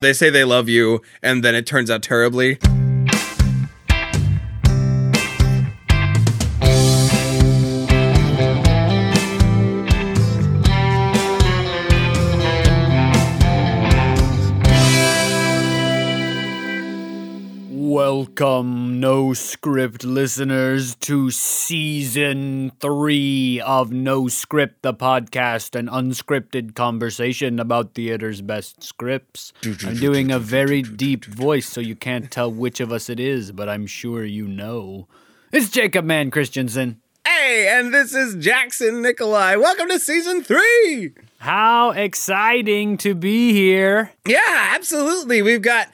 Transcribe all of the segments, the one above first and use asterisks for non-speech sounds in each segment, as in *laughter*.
They say they love you, and then it turns out terribly. Welcome, no script listeners, to season three of No Script, the podcast, an unscripted conversation about theater's best scripts. I'm doing a very deep voice, so you can't tell which of us it is, but I'm sure you know. It's Jacob Mann Christensen. Hey, and this is Jackson Nikolai. Welcome to season three. How exciting to be here! Yeah, absolutely. We've got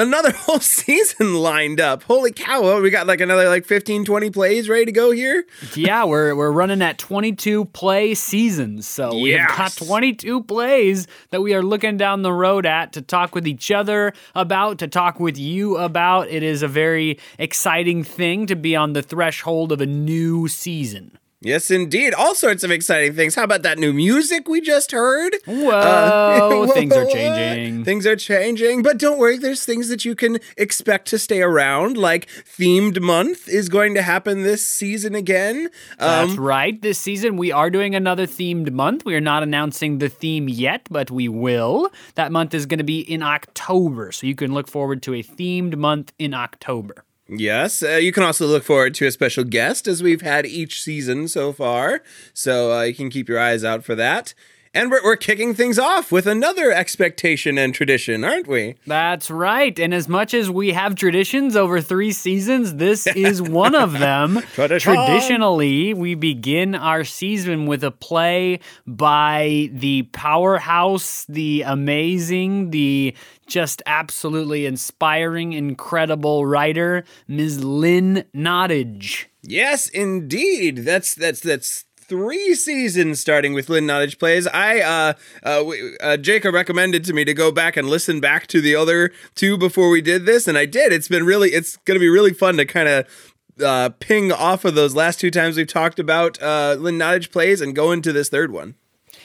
another *laughs* whole season lined up. Holy cow. We got like another like 15, 20 plays ready to go here. yeah, we're we're running at 22 play seasons. So we've got 22 plays that we are looking down the road at to talk with each other about, to talk with you about. It is a very exciting thing to be on the threshold of a new season. Yes, indeed. All sorts of exciting things. How about that new music we just heard? Whoa, *laughs* things are changing. Things are changing, but don't worry. There's things that you can expect to stay around. Like themed month is going to happen this season again. That's Um, right. This season, we are doing another themed month. We are not announcing the theme yet, but we will. That month is going to be in October. So you can look forward to a themed month in October. Yes, uh, you can also look forward to a special guest as we've had each season so far. So uh, you can keep your eyes out for that. And we're, we're kicking things off with another expectation and tradition, aren't we? That's right. And as much as we have traditions over three seasons, this *laughs* is one of them. Tradition. Traditionally, we begin our season with a play by the powerhouse, the amazing, the just absolutely inspiring, incredible writer, Ms. Lynn Nottage. Yes, indeed. That's that's that's three seasons starting with Lynn Nottage plays. I uh, uh, uh Jacob recommended to me to go back and listen back to the other two before we did this, and I did. It's been really it's going to be really fun to kind of uh, ping off of those last two times we've talked about uh, Lynn Nottage plays and go into this third one.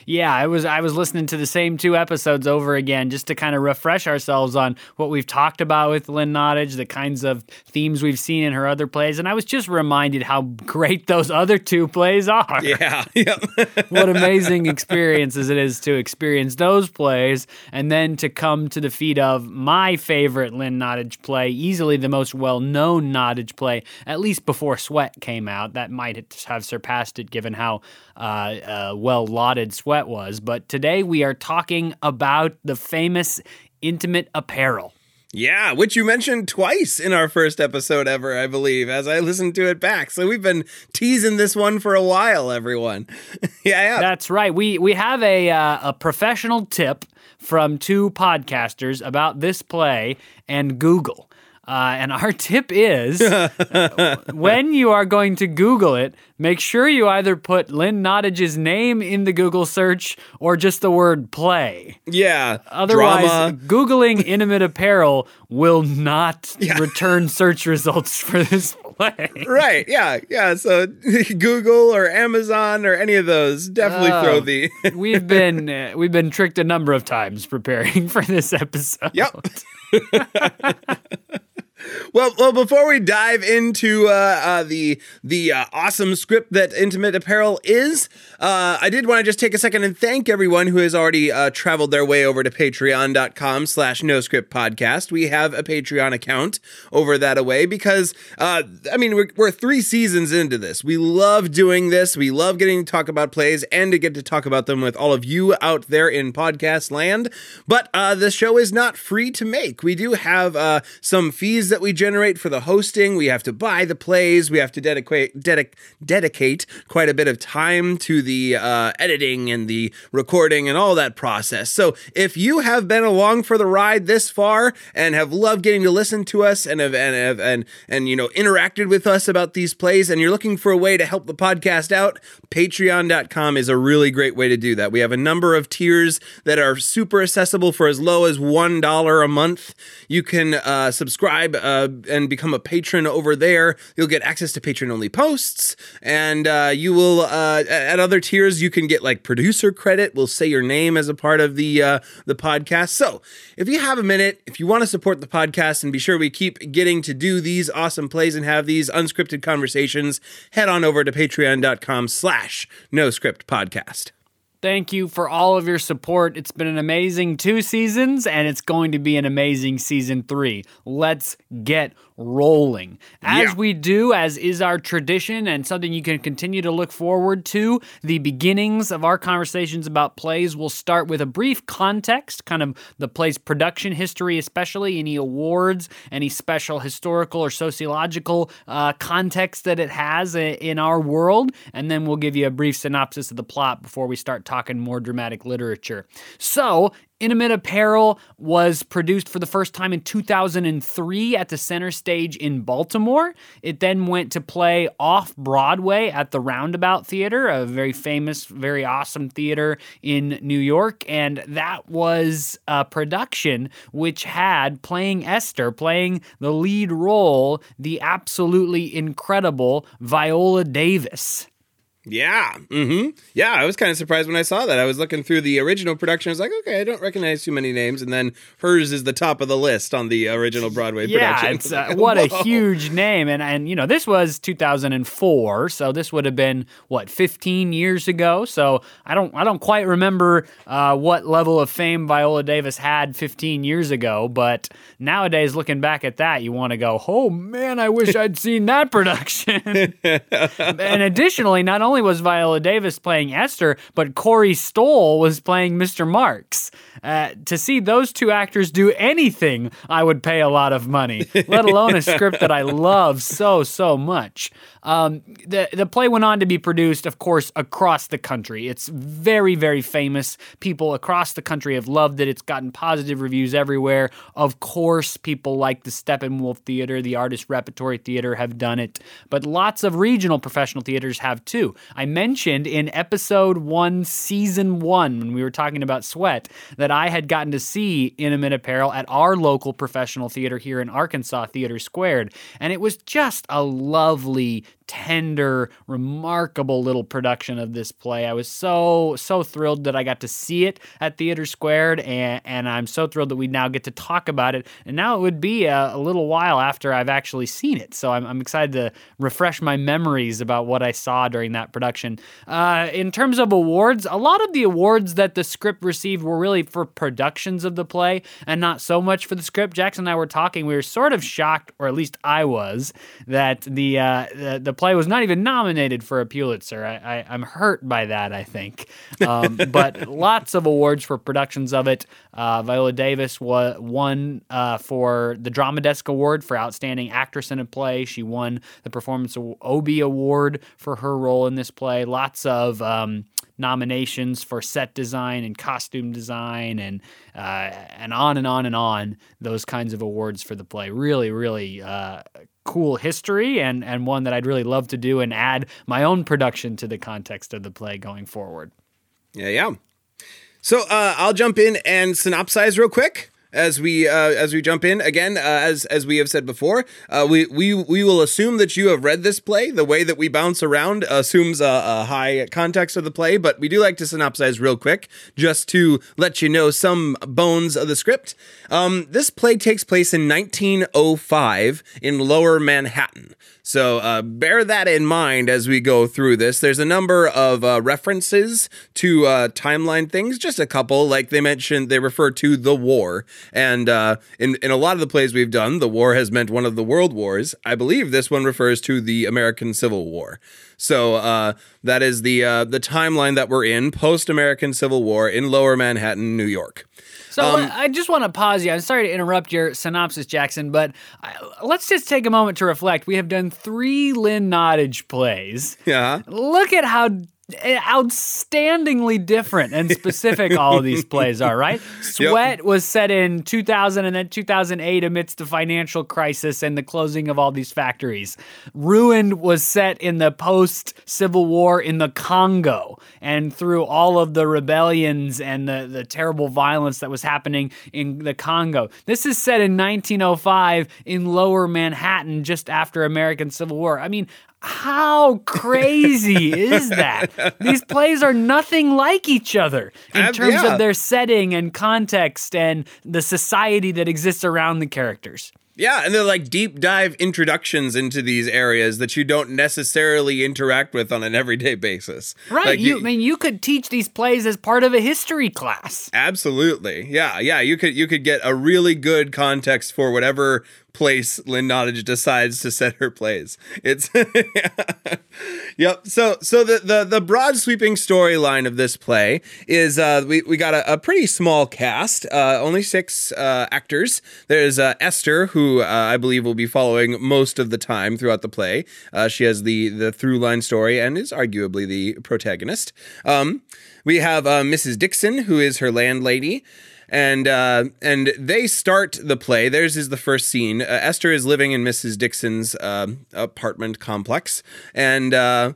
Yeah, I was I was listening to the same two episodes over again just to kind of refresh ourselves on what we've talked about with Lynn Nottage, the kinds of themes we've seen in her other plays, and I was just reminded how great those other two plays are. Yeah, *laughs* yeah. what amazing experiences it is to experience those plays and then to come to the feet of my favorite Lynn Nottage play, easily the most well-known Nottage play, at least before Sweat came out. That might have surpassed it given how uh, uh, well lauded Sweat was. But today we are talking about the famous intimate apparel. Yeah, which you mentioned twice in our first episode ever, I believe, as I listened to it back. So we've been teasing this one for a while, everyone. *laughs* yeah, yeah. That's right. We we have a uh, a professional tip from two podcasters about this play and Google. Uh, and our *laughs* tip is *laughs* when you are going to Google it, make sure you either put Lynn Nottage's name in the Google search or just the word play. yeah. Otherwise, drama. Googling *laughs* intimate apparel will not return search results for this play. Right. Yeah. Yeah. So Google or Amazon or any of those definitely Oh. throw the. we've been uh, we've been tricked a number of times preparing for this episode. yep. Well, well, before we dive into uh, uh, the the uh, awesome script that Intimate Apparel is, uh, I did want to just take a second and thank everyone who has already uh, traveled their way over to patreon.com slash no script podcast. We have a Patreon account over that away because, uh, I mean, we're, we're three seasons into this. We love doing this. We love getting to talk about plays and to get to talk about them with all of you out there in podcast land. But the show is not free to make. We do have some fees that we generate for the hosting. We have to buy the plays. We have to dedicate dedic- dedicate quite a bit of time to the uh, editing and the recording and all that process. So if you have been along for the ride this far and have loved getting to listen to us and have and have, and and you know interacted with us about these plays and you're looking for a way to help the podcast out, patreon.com is a really great way to do that. We have a number of tiers that are super accessible for as low as $1 a month. You can uh, subscribe uh, and become a patron over there, you'll get access to patron only posts, and uh, you will uh, at other tiers you can get like producer credit. We'll say your name as a part of the uh, the podcast. So if you have a minute, if you want to support the podcast and be sure we keep getting to do these awesome plays and have these unscripted conversations, head on over to patreon.com slash no script podcast. Thank you for all of your support. It's been an amazing two seasons, and it's going to be an amazing season three. Let's get rolling. As Yeah. we do, as is our tradition, and something you can continue to look forward to, the beginnings of our conversations about plays will start with a brief context, kind of the play's production history, especially any awards, any special historical or sociological uh, context that it has in our world, and then we'll give you a brief synopsis of the plot before we start talking more dramatic literature. So, Intimate Apparel was produced for the first time in 2003 at the Center Stage in Baltimore. It then went to play off Broadway at the Roundabout Theater, a very famous, very awesome theater in New York. And that was a production which had playing Esther, playing the lead role, the absolutely incredible Viola Davis. Yeah. Mm-hmm. Yeah, I was kind of surprised when I saw that. I was looking through the original production. I was like, okay, I don't recognize too many names. And then hers is the top of the list on the original Broadway Yeah, production. it's *laughs* uh, what a huge name, and and you know this was 2004, so this would have been what 15 years ago. So I don't I don't quite remember uh, what level of fame Viola Davis had 15 years ago, but nowadays looking back at that, you want to go, oh man, I wish I'd seen that *laughs* production. *laughs* and additionally, not only was Viola Davis playing Esther, but Corey Stoll was playing Mr. Marks. Uh, to see those two actors do anything, I would pay a lot of money, *laughs* let alone a script that I love so, so much. Um, the, the play went on to be produced, of course, across the country. It's very, very famous. People across the country have loved it. It's gotten positive reviews everywhere. Of course, people like the Steppenwolf Theater, the Artist Repertory Theater have done it, but lots of regional professional theaters have too. I mentioned in episode one, season one, when we were talking about Sweat, that I had gotten to see Intimate Apparel at our local professional theater here in Arkansas, Theater Squared. And it was just a lovely, tender, remarkable little production of this play. I was so, so thrilled that I got to see it at Theater Squared, and, and I'm so thrilled that we now get to talk about it. And now it would be a, a little while after I've actually seen it. So I'm, I'm excited to refresh my memories about what I saw during that production. Uh, in terms of awards, a lot of the awards that the script received were really for productions of the play and not so much for the script. Jackson and I were talking. We were sort of shocked, or at least I was, that the uh, the, the play was not even nominated for a Pulitzer. I, I'm hurt by that, I think. Um, *laughs* but lots of awards for productions of it. Uh, Viola Davis wa- won uh, for the Drama Desk Award for Outstanding Actress in a Play. She won the Performance Obie Award for her role in this play. Lots of um, nominations for set design and costume design and uh, and on and on and on. Those kinds of awards for the play. Really, really uh, cool history and and one that I'd really love to do and add my own production to the context of the play going forward. Yeah, yeah. So uh, I'll jump in and synopsize real quick as we uh, as we jump in again. Uh, as as we have said before, uh, we we we will assume that you have read this play. The way that we bounce around assumes a, a high context of the play, but we do like to synopsize real quick just to let you know some bones of the script. Um, this play takes place in 1905 in Lower Manhattan. So uh, bear that in mind as we go through this. There's a number of uh, references to uh, timeline things, just a couple. Like they mentioned, they refer to the war. And uh, in, in a lot of the plays we've done, the war has meant one of the world wars. I believe this one refers to the American Civil War. So uh, that is the uh, the timeline that we're in post American Civil War in Lower Manhattan, New York. So um, I just want to pause you. I'm sorry to interrupt your synopsis, Jackson, but I, let's just take a moment to reflect. We have done three Lynn Nottage plays. Yeah. Look at how Eh, outstandingly different and specific all of these plays are, right? *laughs* Sweat yep. was set in 2000 and then 2008 amidst the financial crisis and the closing of all these factories. Ruined was set in the post Civil War in the Congo and through all of the rebellions and the, the terrible violence that was happening in the Congo. This is set in 1905 in lower Manhattan just after American Civil War. I mean, how crazy is that? These plays are nothing like each other in terms yeah. of their setting and context and the society that exists around the characters. Yeah, and they're like deep dive introductions into these areas that you don't necessarily interact with on an everyday basis. Right. Like, you, I mean, you could teach these plays as part of a history class. Absolutely. Yeah, yeah. You could you could get a really good context for whatever place Lynn Nottage decides to set her plays. It's *laughs* yep. So so the the the broad sweeping storyline of this play is uh, we we got a, a pretty small cast, uh, only six uh, actors. There's uh, Esther, who uh, I believe will be following most of the time throughout the play. Uh, she has the the through line story and is arguably the protagonist. Um, we have Mrs. Dickson, who is her landlady and uh, and they start the play. Theirs is the first scene. Uh, Esther is living in Mrs. Dickson's uh, apartment complex, and uh,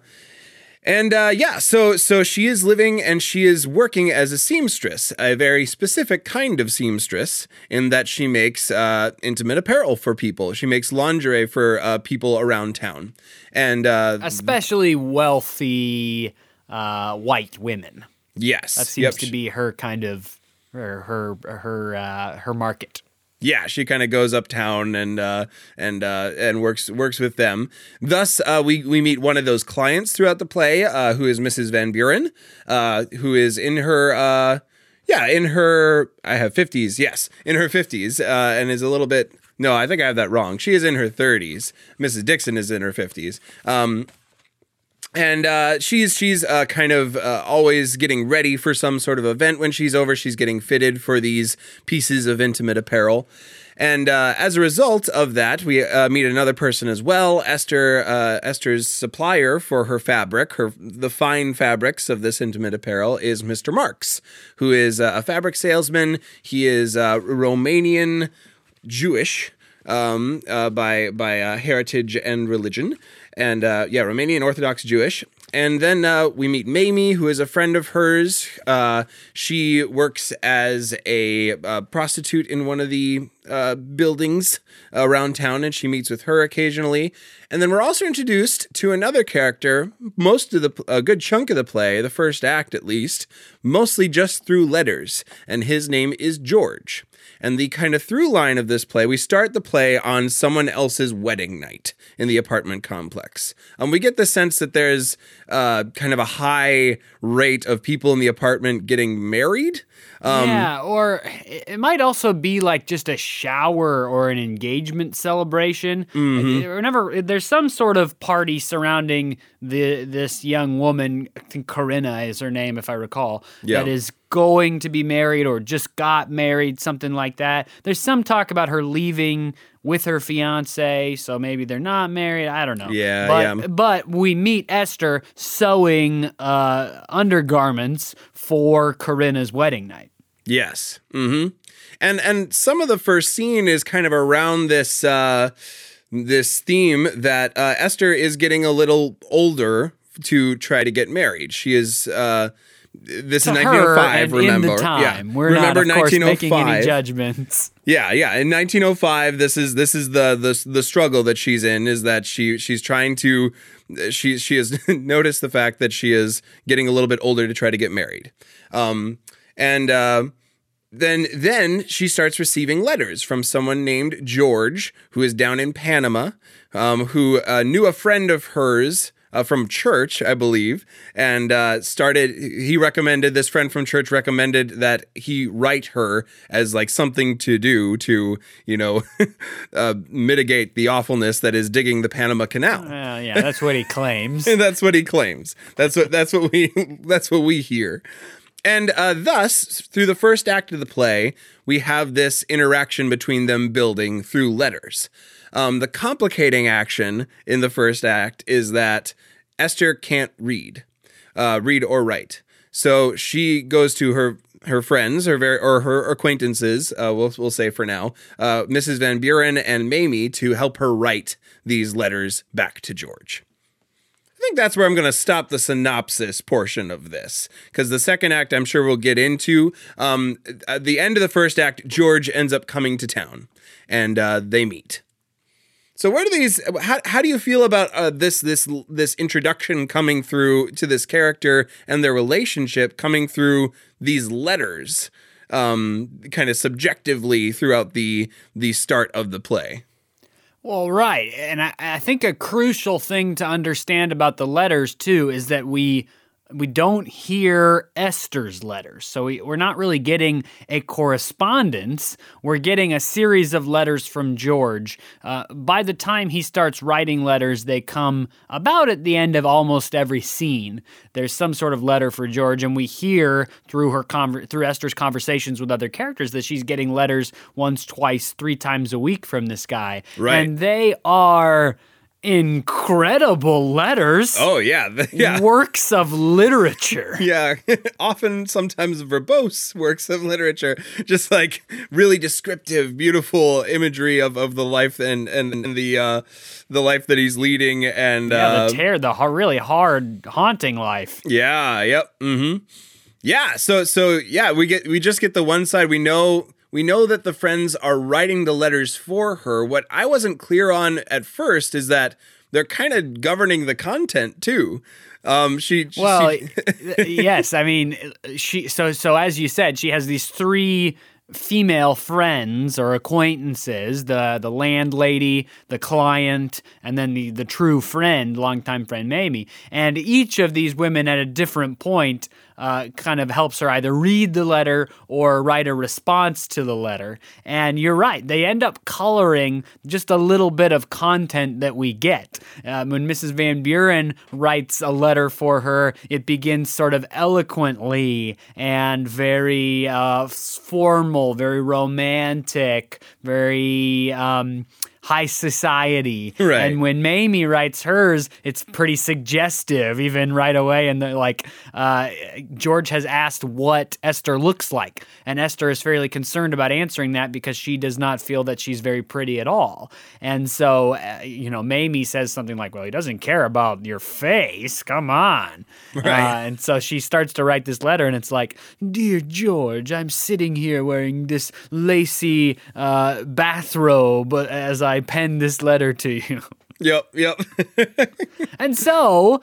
and uh, yeah, so so she is living and she is working as a seamstress, a very specific kind of seamstress, in that she makes uh, intimate apparel for people. She makes lingerie for people around town, and especially wealthy white women. Yes, that seems yep. to be her kind of her her her uh, her market. Yeah, she kind of goes uptown and uh, and uh, and works works with them. Thus, uh, we we meet one of those clients throughout the play, uh, who is Mrs. Van Buren, uh, who is in her uh, yeah in her I have fifties yes in her fifties uh, and is a little bit no I think I have that wrong. She is in her thirties. Mrs. Dickson is in her fifties. Um, and uh, she's she's uh, kind of uh, always getting ready for some sort of event when she's over. She's getting fitted for these pieces of intimate apparel. And uh, as a result of that, we uh, meet another person as well. Esther, uh, Esther's supplier for her fabric, her the fine fabrics of this intimate apparel, is Mr. Marks, who is a fabric salesman. He is Romanian Jewish um, by by heritage and religion and uh, yeah, Romanian Orthodox Jewish. And then uh, we meet Mayme, who is a friend of hers. Uh, she works as a uh, prostitute in one of the uh, buildings around town, and she meets with her occasionally. And then we're also introduced to another character, most of the a good chunk of the play, the first act at least, mostly just through letters, and his name is George. And the kind of through line of this play, we start the play on someone else's wedding night in the apartment complex. Um, we get the sense that there's uh, kind of a high rate of people in the apartment getting married. Um, yeah, or it might also be like just a shower or an engagement celebration. Mm-hmm. Whenever there's some sort of party surrounding the this young woman, I think Corinna is her name, if I recall, yeah. that is going to be married or just got married, something like that. There's some talk about her leaving with her fiance, so maybe they're not married. I don't know. Yeah, but, yeah. But we meet Esther sewing uh, undergarments for Corinna's wedding night. Yes. Mm-hmm. And and some of the first scene is kind of around this uh, this theme that uh, Esther is getting a little older to try to get married. She is. Uh, this is 1905. remember, time. yeah. We're remember not, of course, making any judgments. Yeah, yeah. In 1905, this is this is the the the struggle that she's in is that she she's trying to she she has *laughs* noticed the fact that she is getting a little bit older to try to get married, um, and uh, then then she starts receiving letters from someone named George who is down in Panama, um, who uh, knew a friend of hers uh, from church, I believe, and uh, started. He recommended this friend from church recommended that he write her as like something to do to you know *laughs* uh, mitigate the awfulness that is digging the Panama Canal. yeah, that's what he claims. *laughs* that's what he claims. That's what that's what we *laughs* that's what we hear. And uh, thus, through the first act of the play, we have this interaction between them building through letters. Um, the complicating action in the first act is that Esther can't read. uh, read or write. So she goes to her her friends or very or her acquaintances, uh, we'll we'll say for now, uh, Mrs. Van Buren and Mayme to help her write these letters back to George. I think that's where I'm going to stop the synopsis portion of this because the second act I'm sure we'll get into. Um, at the end of the first act, George ends up coming to town and uh, they meet. So where do these? How, how do you feel about uh, this this this introduction coming through to this character and their relationship coming through these letters, um, kind of subjectively throughout the the start of the play? Well, right, and I, I think a crucial thing to understand about the letters too is that we we don't hear Esther's letters. So we, are not really getting a correspondence. We're getting a series of letters from George. Uh, by the time he starts writing letters, they come about at the end of almost every scene. There's some sort of letter for George, and we hear through her conver- through Esther's conversations with other characters that she's getting letters once, twice, three times a week from this guy. Right. And they are incredible letters. Oh yeah, *laughs* yeah. Works of literature. *laughs* Yeah, *laughs* often sometimes verbose works of literature, just like really descriptive, beautiful imagery of, of the life and and the uh, the life that he's leading and yeah, uh, the tear, the really hard, haunting life. Yeah. Yep. Mm-hmm. Yeah. So so yeah, we get we just get the one side. We know we know that the friends are writing the letters for her. What I wasn't clear on at first is that they're kind of governing the content too. Um, she well, she, *laughs* yes. I mean, she. So so as you said, she has these three female friends or acquaintances the the landlady the client and then the the true friend longtime friend Mayme and each of these women at a different point uh, kind of helps her either read the letter or write a response to the letter. And you're right, they end up coloring just a little bit of content that we get. Um, when Mrs. Van Buren writes a letter for her, it begins sort of eloquently and very uh, formal, very romantic, very. Um, high society. Right. And when Mayme writes hers, it's pretty suggestive, even right away. And like uh, George has asked what Esther looks like, and Esther is fairly concerned about answering that because she does not feel that she's very pretty at all. And so, uh, you know, Mayme says something like, "Well, he doesn't care about your face. Come on." Right. Uh, and so she starts to write this letter, and it's like, "Dear George, I'm sitting here wearing this lacy uh, bathrobe as I." I pen this letter to you. *laughs* Yep, yep. *laughs* and so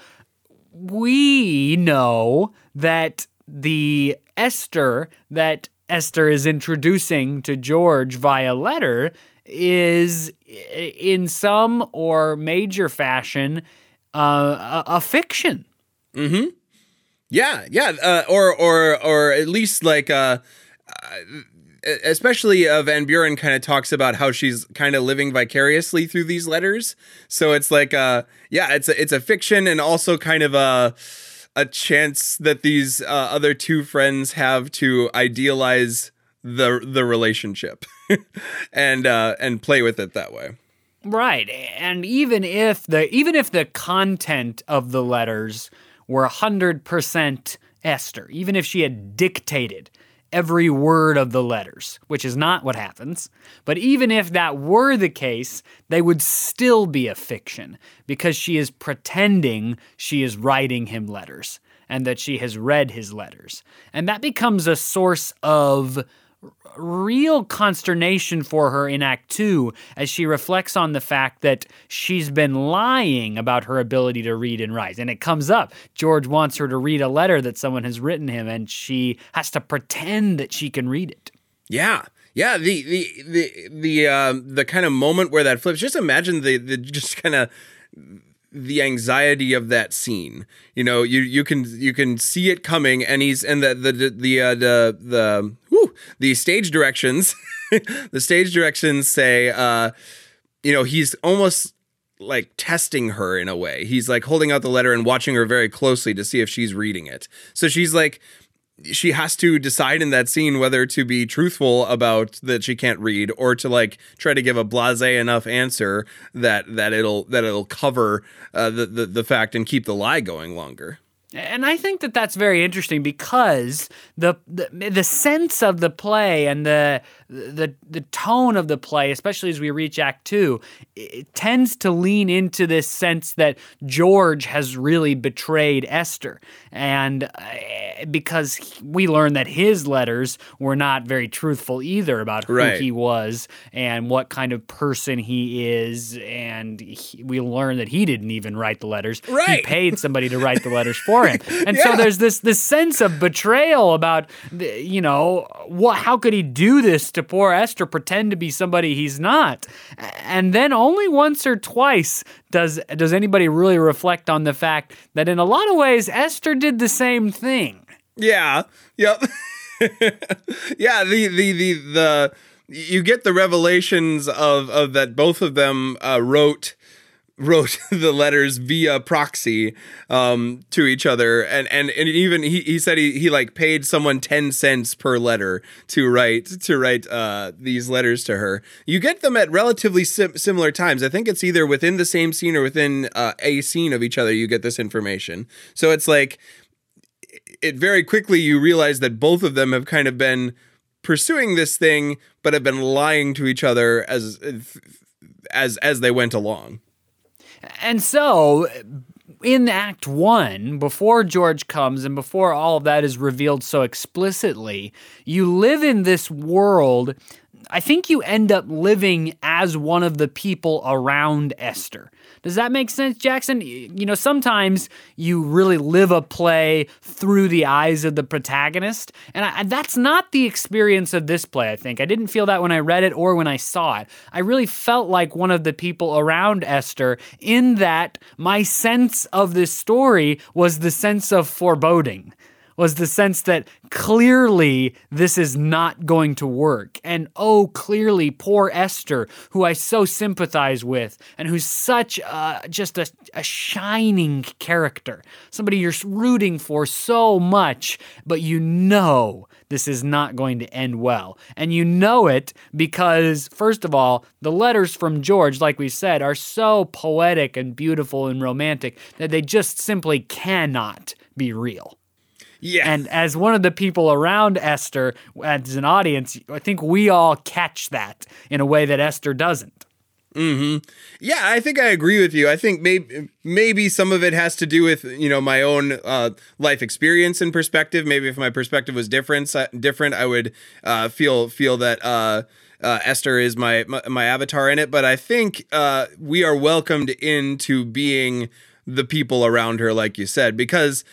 we know that the Esther that Esther is introducing to George via letter is in some or major fashion uh, a, a, fiction. Mm-hmm. Yeah, yeah, uh, or or or at least like uh, uh especially uh, Van Buren kind of talks about how she's kind of living vicariously through these letters. So it's like, uh, yeah, it's a, it's a fiction and also kind of a a chance that these uh, other two friends have to idealize the the relationship *laughs* and uh, and play with it that way. Right, and even if the even if the content of the letters were hundred percent Esther, even if she had dictated every word of the letters, which is not what happens. But even if that were the case, they would still be a fiction because she is pretending she is writing him letters and that she has read his letters. And that becomes a source of real consternation for her in Act Two as she reflects on the fact that she's been lying about her ability to read and write. And it comes up. George wants her to read a letter that someone has written him, and she has to pretend that she can read it. Yeah. Yeah, the the the the um, the kind of moment where that flips. Just imagine the the just kind of the anxiety of that scene. You know, you you can you can see it coming, and he's and the the the uh, the, the whew, the stage directions, *laughs* the stage directions say, uh, you know, he's almost like testing her in a way. He's like holding out the letter and watching her very closely to see if she's reading it. So she's like she has to decide in that scene whether to be truthful about that she can't read or to like try to give a blasé enough answer that that it'll that it'll cover uh, the, the the fact and keep the lie going longer. And I think that that's very interesting because the, the the sense of the play and the the the tone of the play, especially as we reach Act Two, it tends to lean into this sense that George has really betrayed Esther, and uh, because we learn that his letters were not very truthful either about who Right. he was and what kind of person he is, and he, we learn that he didn't even write the letters. He paid somebody to write the letters for him. *laughs* And so there's this this sense of betrayal about the- you know what how could he do this to poor Esther pretend to be somebody he's not. And then only once or twice does does anybody really reflect on the fact that in a lot of ways Esther did the same thing. Yeah. Yep. *laughs* yeah. The the the the you get the revelations of of that both of them uh, wrote wrote *laughs* the letters via proxy um to each other. And and, and even he, he said he, he like paid someone 10 cents per letter to write to write uh these letters to her. You get them at relatively sim- similar times. I think it's either within the same scene or within uh, a scene of each other you get this information. So it's like it very quickly you realize that both of them have kind of been pursuing this thing but have been lying to each other as as as they went along And so, in Act One, before George comes and before all of that is revealed so explicitly, you live in this world. I think you end up living as one of the people around Esther. Does that make sense, Jackson? You know, sometimes you really live a play through the eyes of the protagonist, and, I, that's not the experience of this play, I think. I didn't feel that when I read it or when I saw it. I really felt like one of the people around Esther, in that my sense of this story was the sense of foreboding was the sense that clearly this is not going to work. And oh, clearly, poor Esther, who I so sympathize with and who's such uh, just a, a shining character, somebody you're rooting for so much, but you know this is not going to end well. And you know it because, first of all, the letters from George, like we said, are so poetic and beautiful and romantic that they just simply cannot be real. Yeah And as one of the people around Esther, as an audience, I think we all catch that in a way that Esther doesn't. Yeah, I think I agree with you. I think maybe maybe some of it has to do with you know my own uh, life experience and perspective. Maybe if my perspective was different, different, I would uh, feel feel that uh, uh, Esther is my, my my avatar in it. But I think uh, we are welcomed into being the people around her, like you said, because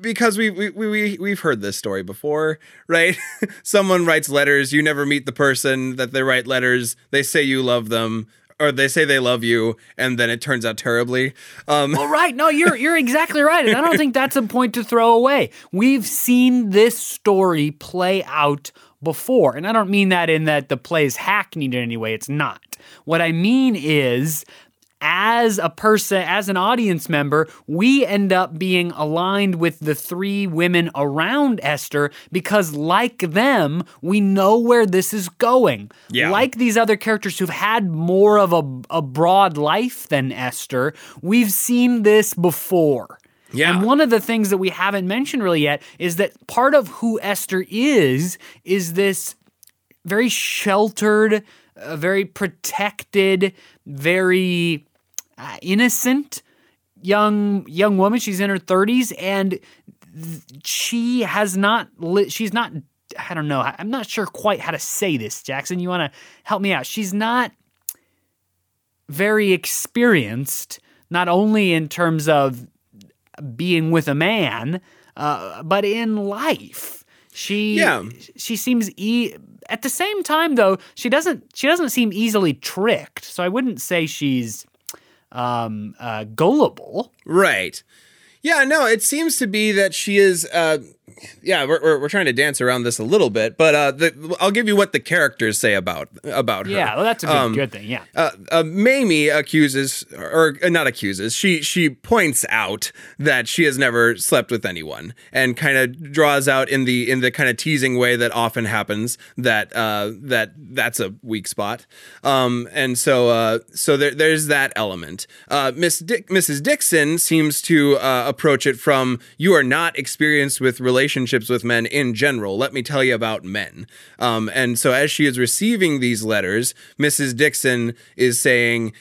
because we we we we've heard this story before, right? *laughs* Someone writes letters, you never meet the person that they write letters. They say you love them or they say they love you and then it turns out terribly. Um Well, right. No, you're you're exactly right. And I don't think that's a point to throw away. We've seen this story play out before. And I don't mean that in that the play is hackneyed in any way. It's not. What I mean is as a person, as an audience member, we end up being aligned with the three women around Esther because, like them, we know where this is going. Yeah. Like these other characters who've had more of a, a broad life than Esther, we've seen this before. Yeah. And one of the things that we haven't mentioned really yet is that part of who Esther is is this very sheltered, uh, very protected, very uh, innocent young young woman. She's in her 30s and she has not li- she's not I don't know. I'm not sure quite how to say this, Jackson. You want to help me out? She's not very experienced, not only in terms of being with a man, uh, but in life. She Yeah. she seems e- at the same time though she doesn't she doesn't seem easily tricked. So I wouldn't say she's um, uh, gullible. Right. Yeah, no, it seems to be that she is uh yeah, we're, we're, we're trying to dance around this a little bit, but uh, the, I'll give you what the characters say about about her. Yeah, well, that's a good, Um, good thing. Yeah. uh, uh, Mayme accuses, or uh, not accuses, she she points out that she has never slept with anyone, and kind of draws out in the in the kind of teasing way that often happens that uh, that that's a weak spot. Um, and so uh, so there, there's that element. Uh, Miss Dick, Mrs. Dickson seems to uh, approach it from you are not experienced with relationships with men in general. Let me tell you about men. Um, and so as she is receiving these letters, Mrs. Dickson is saying,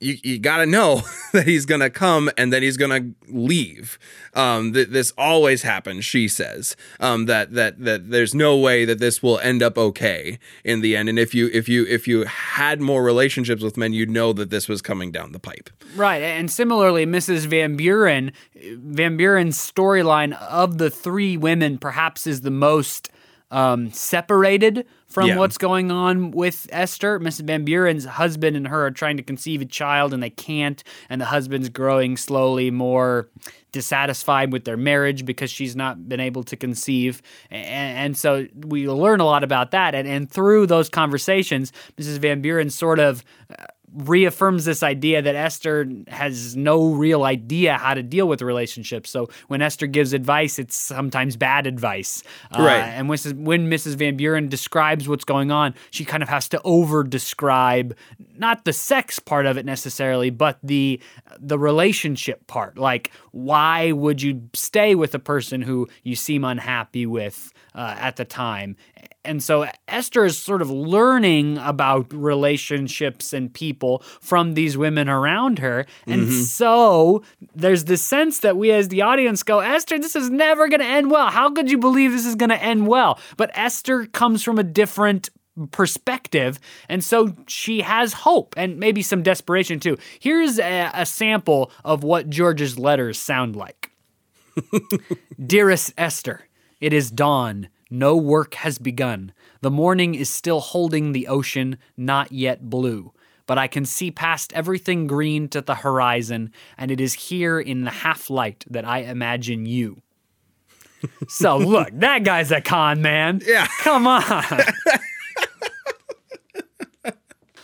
you, you got to know *laughs* that he's going to come and that he's going to leave. Um, th- this always happens, she says. Um, that that that there's no way that this will end up okay in the end. And if you if you if you had more relationships with men, you'd know that this was coming down the pipe. Right, and similarly, Mrs. Van Buren, Van Buren's storyline of the three women perhaps is the most um, separated from Yeah. what's going on with Esther. Mrs. Van Buren's husband and her are trying to conceive a child and they can't, and the husband's growing slowly more dissatisfied with their marriage because she's not been able to conceive. And, and so we learn a lot about that. And, and through those conversations, Mrs. Van Buren sort of uh, reaffirms this idea that Esther has no real idea how to deal with relationships. So when Esther gives advice, it's sometimes bad advice. Uh, Right. And when, when Mrs. Van Buren describes what's going on, she kind of has to over describe not the sex part of it necessarily, but the the relationship part. Like, why would you stay with a person who you seem unhappy with uh, at the time? And so Esther is sort of learning about relationships and people from these women around her. And mm-hmm. so there's this sense that we as the audience go, Esther, this is never going to end well. How could you believe this is going to end well? But Esther comes from a different perspective. And so she has hope and maybe some desperation too. Here's a, a sample of what George's letters sound like. *laughs* Dearest Esther, it is dawn. No work has begun. The morning is still holding the ocean, not yet blue. But I can see past everything green to the horizon, and it is here in the half light that I imagine you. *laughs* So look, that guy's a con man. Yeah. Come on. *laughs*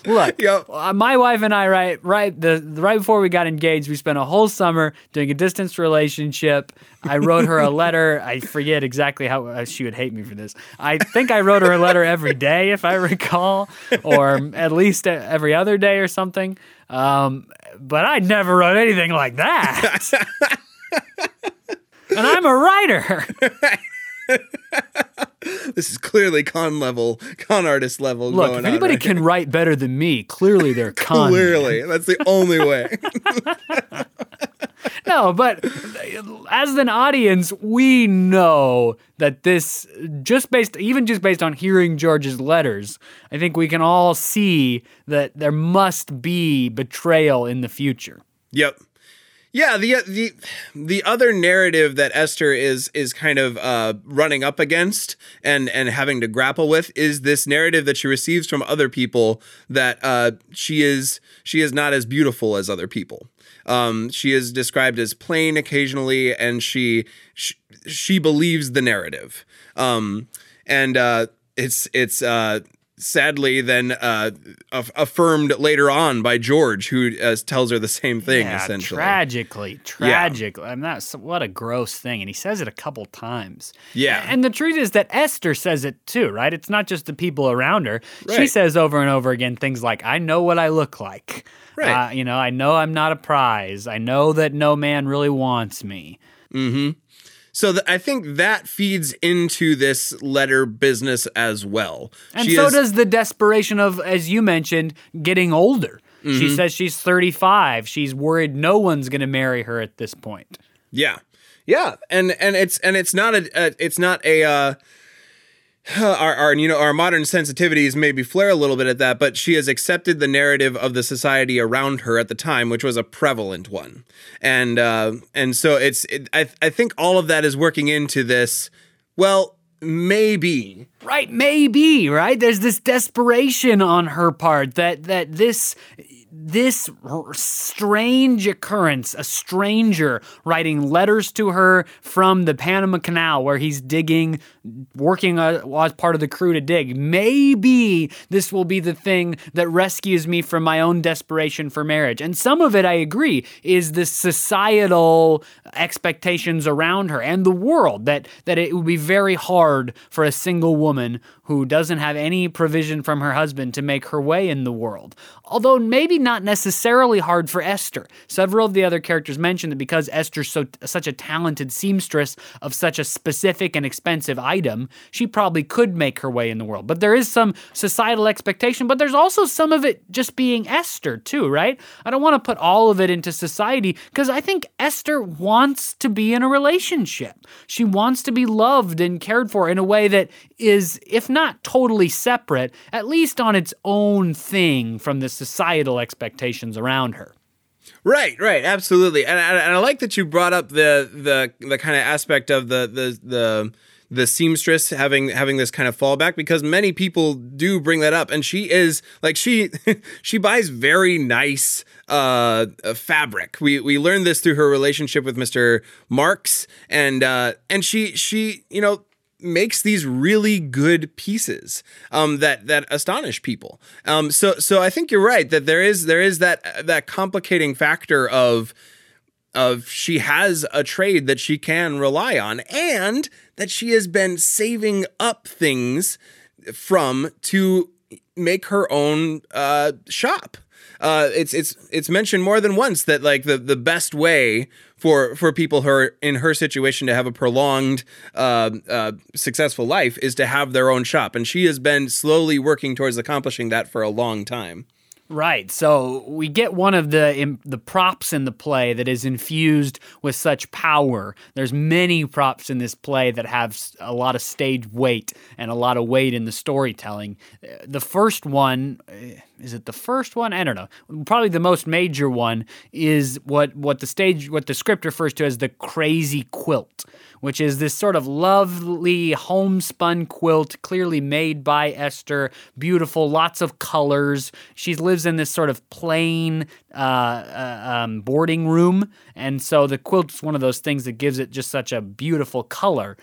Look, *laughs* Yep. uh, my wife and I, right, right, the right before we got engaged, we spent a whole summer doing a distance relationship. I wrote her a letter. *laughs* I forget exactly how uh, she would hate me for this. I think I wrote her a letter every day, if I recall, or at least uh, every other day or something. Um, but I never wrote anything like that. *laughs* and I'm a writer. *laughs* This is clearly con level, con artist level. Look, if anybody right can write better than me, clearly they're *laughs* con. Clearly, that's the only way. *laughs* No, but as an audience, we know that this just based even just based on hearing George's letters, I think we can all see that there must be betrayal in the future. Yep. Yeah, the the the other narrative that Esther is is kind of uh, running up against and and having to grapple with is this narrative that she receives from other people that uh, she is she is not as beautiful as other people. Um, she is described as plain occasionally, and she she, she believes the narrative. Um, and uh, it's it's uh, sadly then uh, aff- affirmed later on by George, who uh, tells her the same thing yeah, essentially. tragically, tragically. yeah. I mean, that's what a gross thing, and he says it a couple times. Yeah. and the truth is that Esther says it too, right? It's not just the people around her. She says over and over again things like, "I know what I look like." Right. Uh, you know, I know I'm not a prize. I know that no man really wants me. So th- I think that feeds into this letter business as well. And She so is- does the desperation of, as you mentioned, getting older. She Mm-hmm. says she's 35. She's worried no one's going to marry her at this point. Yeah, yeah, and and it's and it's not a, a it's not a. Uh, *sighs* our, our you know our modern sensitivities maybe flare a little bit at that, but she has accepted the narrative of the society around her at the time, which was a prevalent one, and uh, and so it's it, I I think all of that is working into this. Well, maybe Right, maybe, right? There's this desperation on her part that that this this strange occurrence, a stranger writing letters to her from the Panama Canal where he's digging, working as part of the crew to dig. Maybe this will be the thing that rescues me from my own desperation for marriage. And some of it, I agree, is the societal expectations around her and the world that that it would be very hard for a single woman who doesn't have any provision from her husband to make her way in the world. Although maybe not necessarily hard for Esther. Several of the other characters mention that because Esther's so such a talented seamstress of such a specific and expensive item, she probably could make her way in the world. But there is some societal expectation, but there's also some of it just being Esther too, right? I don't want to put all of it into society because I think Esther wants to be in a relationship. She wants to be loved and cared for in a way that is, if not totally separate, at least on its own thing from the societal expectations around her. Right, right, absolutely, and, and, and I like that you brought up the the the kind of aspect of the the the the seamstress having having this kind of fallback because many people do bring that up and she is like she *laughs* she buys very nice uh fabric we we learned this through her relationship with Mr. Marks and uh and she she you know makes these really good pieces um, that that astonish people. Um, so so I think you're right that there is there is that that complicating factor of of she has a trade that she can rely on and that she has been saving up things from to make her own uh, shop. Uh, it's it's it's mentioned more than once that like the the best way for for people who are in her situation to have a prolonged uh, uh, successful life is to have their own shop, and she has been slowly working towards accomplishing that for a long time. Right. So we get one of the in, the props in the play that is infused with such power. There's many props in this play that have a lot of stage weight and a lot of weight in the storytelling. The first one eh, is it the first one? I don't know. Probably the most major one is what what the stage what the script refers to as the crazy quilt which is this sort of lovely homespun quilt, clearly made by Esther. Beautiful, lots of colors. She lives in this sort of plain uh, uh, um, boarding room, and so the quilt is one of those things that gives it just such a beautiful color.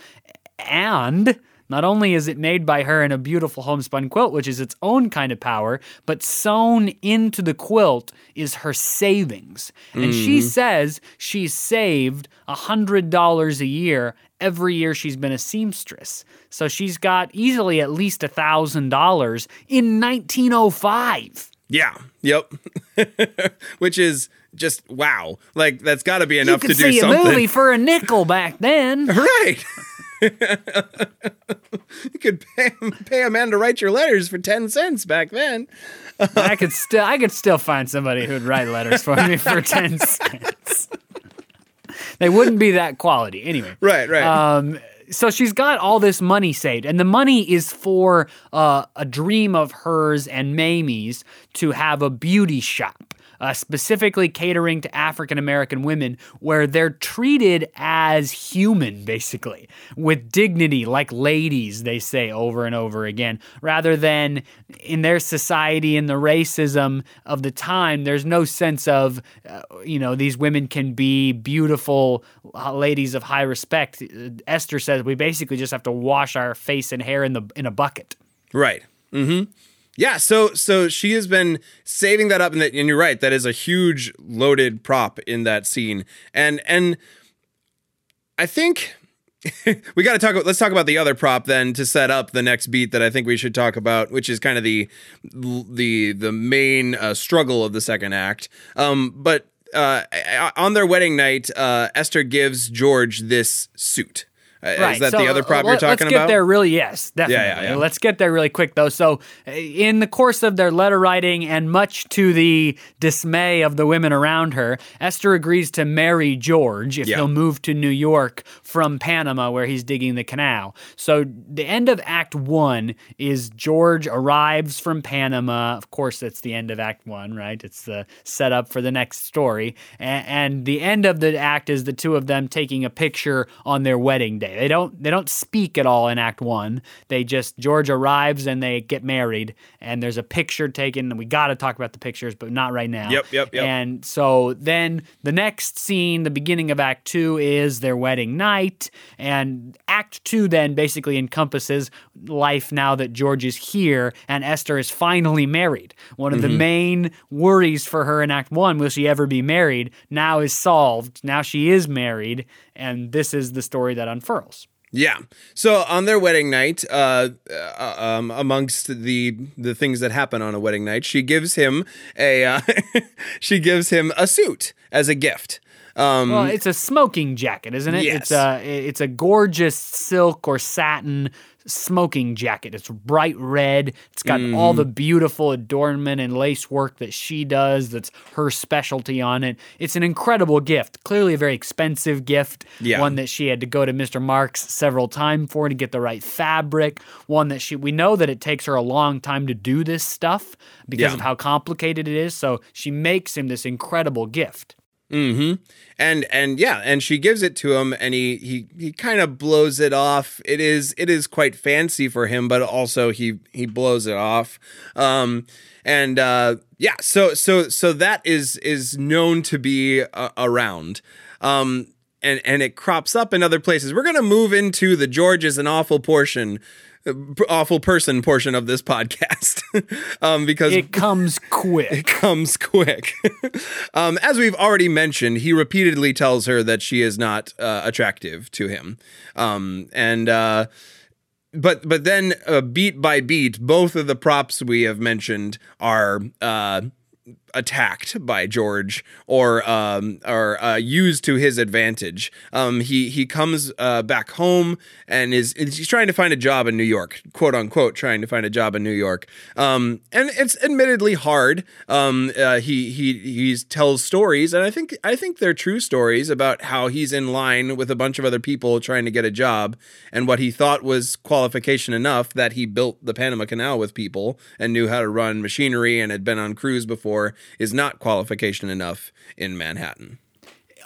And not only is it made by her in a beautiful homespun quilt, which is its own kind of power, but sewn into the quilt is her savings. And mm-hmm. she says she's saved $100 a year every year she's been a seamstress. So she's got easily at least $1,000 in 1905. Yeah. Yep. *laughs* Which is just wow. Like that's got to be enough to do something. You could see a movie for a nickel back then. *laughs* right. *laughs* you could pay, pay a man to write your letters for 10 cents back then. I could still I could still find somebody who'd write letters for me for 10 *laughs* cents. they wouldn't be that quality. Anyway. Right, right. Um so she's got all this money saved, and the money is for uh, a dream of hers and Mayme's to have a beauty shop uh, specifically catering to African American women, where they're treated as human, basically, with dignity, like ladies, they say over and over again, rather than in their society and the racism of the time, there's no sense of, uh, you know, these women can be beautiful uh, ladies of high respect. Esther says we basically just have to wash our face and hair in the in a bucket. Right. Mm-hmm. Yeah, so so she has been saving that up, and, that, and you're right. That is a huge loaded prop in that scene, and and I think *laughs* we got to talk. Let's talk about the other prop then to set up the next beat that I think we should talk about, which is kind of the the the main uh, struggle of the second act. Um, but uh, on their wedding night, uh, Esther gives George this suit Right. Is that so, the other prop uh, you're talking about? Let's get there really, yes, definitely. Yeah, yeah, yeah. Let's get there really quick though. So, uh, in the course of their letter writing, and much to the dismay of the women around her, Esther agrees to marry George if yeah. he'll move to New York from Panama, where he's digging the canal. So, the end of Act One is George arrives from Panama. Of course, that's the end of Act One, right? It's the setup for the next story, and, and the end of the act is the two of them taking a picture on their wedding day They don't they don't speak at all in Act One. They just George arrives and they get married, and there's a picture taken. And we got to talk about the pictures, but not right now. Yep, yep, yep. And so then the next scene, the beginning of Act Two, is their wedding night, and Act Two then basically encompasses life now that George is here and Esther is finally married. One of the mm-hmm. main worries for her in Act One, will she ever be married, now is solved. Now she is married, and this is the story that unfurls. Yeah. So on their wedding night, uh, uh, um, amongst the the things that happen on a wedding night, she gives him a uh, *laughs* she gives him a suit as a gift. Um, Well, it's a smoking jacket, isn't it? Yes. It's a it's a gorgeous silk or satin smoking jacket. It's bright red. It's got all Mm. the beautiful adornment and lace work that she does. That's her specialty on it. It's an incredible gift. Clearly a very expensive gift. Yeah. One that she had to go to Mr. Marks several times for to get the right fabric. One that she we know that it takes her a long time to do this stuff because Yeah. of how complicated it is. So she makes him this incredible gift. Mm-hmm. And and yeah, and she gives it to him, and he he he kind of blows it off. It is it is quite fancy for him, but also he he blows it off. Um, and uh, yeah, so so so that is is known to be uh, around. Um, and and it crops up in other places. We're gonna move into the George is an awful portion. Uh, Awful person portion of this podcast, *laughs* um, because It comes quick. It comes quick. *laughs* um, as we've already mentioned, he repeatedly tells her that she is not uh, attractive to him, um, and uh, but but then uh, beat by beat, both of the props we have mentioned are. Attacked by George or um, or uh, used to his advantage. Um, he he comes uh, back home and is he's trying to find a job in New York, quote unquote, trying to find a job in New York. Um, and it's admittedly hard. Um, uh, he he he tells stories, and I think I think they're true stories about how he's in line with a bunch of other people trying to get a job, and what he thought was qualification enough that he built the Panama Canal with people and knew how to run machinery and had been on cruise before is not qualification enough in Manhattan.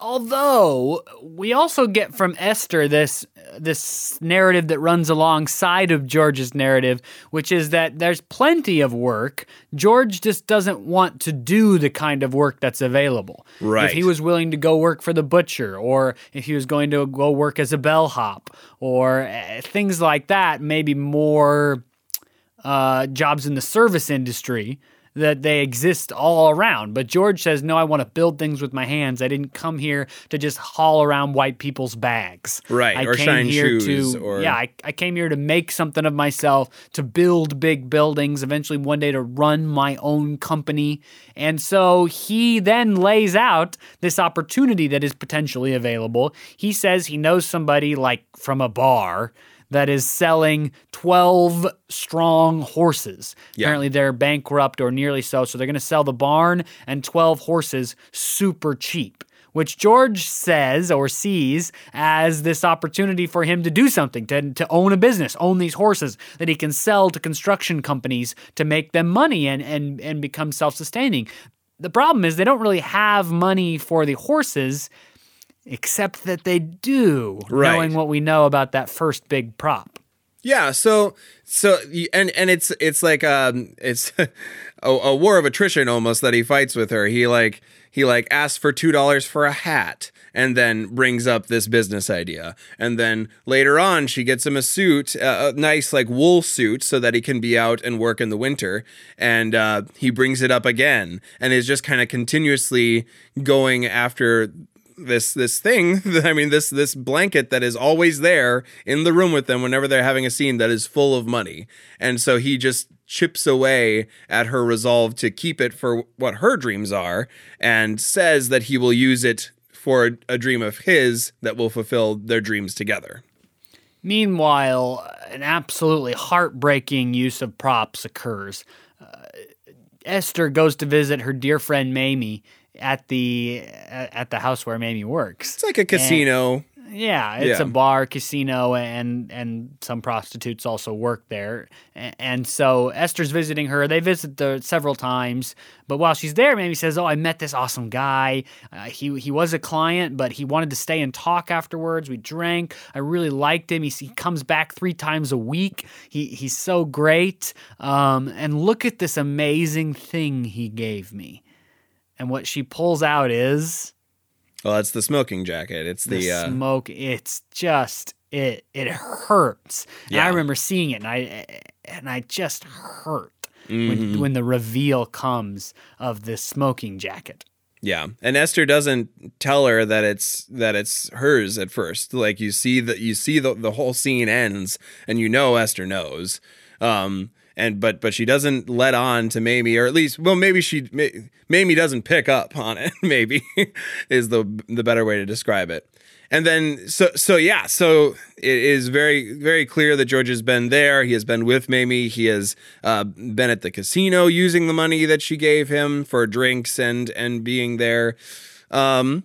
Although we also get from Esther this this narrative that runs alongside of George's narrative, which is that there's plenty of work. George just doesn't want to do the kind of work that's available. Right. If he was willing to go work for the butcher, or if he was going to go work as a bellhop, or uh, things like that, maybe more uh, jobs in the service industry that they exist all around. But George says, no, I want to build things with my hands. I didn't come here to just haul around white people's bags. Right, I or came shine here shoes, to, or- yeah, I, I came here to make something of myself, to build big buildings, eventually one day to run my own company. And so he then lays out this opportunity that is potentially available. He says he knows somebody like from a bar that is selling 12 strong horses. Yeah. Apparently they're bankrupt or nearly so, so they're going to sell the barn and 12 horses super cheap. Which George says or sees as this opportunity for him to do something, to, to own a business, own these horses that he can sell to construction companies to make them money and, and, and become self sustaining. The problem is they don't really have money for the horses, except that they do, Right. knowing what we know about that first big prop. Yeah, so so and and it's it's like um it's *laughs* a, a war of attrition almost that he fights with her. He like he like asks for two dollars for a hat and then brings up this business idea. And then later on, she gets him a suit, uh, a nice like wool suit, so that he can be out and work in the winter. And uh, he brings it up again and is just kind of continuously going after this this thing *laughs* i mean this this blanket that is always there in the room with them whenever they're having a scene that is full of money and so he just chips away at her resolve to keep it for what her dreams are and says that he will use it for a, dream of his that will fulfill their dreams together Meanwhile, an absolutely heartbreaking use of props occurs. Uh, Esther goes to visit her dear friend Mayme at the at the house where Mayme works. it's like a casino Yeah, it's Yeah. a bar, casino, and and some prostitutes also work there. And so Esther's visiting her. They visit the several times, but while she's there, Mayme says, "Oh, I met this awesome guy. Uh, he he was a client, but he wanted to stay and talk afterwards. We drank. I really liked him. He, he comes back three times a week. He he's so great. Um, and look at this amazing thing he gave me." And what she pulls out is Well, it's the smoking jacket. It's the, the uh, smoke it's just it it hurts and i remember seeing it and i and i just hurt Mm-hmm. when when the reveal comes of this smoking jacket Yeah, and Esther doesn't tell her that it's that it's hers at first. Like you see that you see the the whole scene ends, and you know Esther knows. Um, and but but she doesn't let on to Mayme, or at least well maybe she Ma- Mayme doesn't pick up on it. *laughs* Maybe is the the better way to describe it. And then so so yeah, so it is very very clear that George has been there. He has been with Mayme. He has uh, been at the casino using the money that she gave him for drinks and and being there. Um,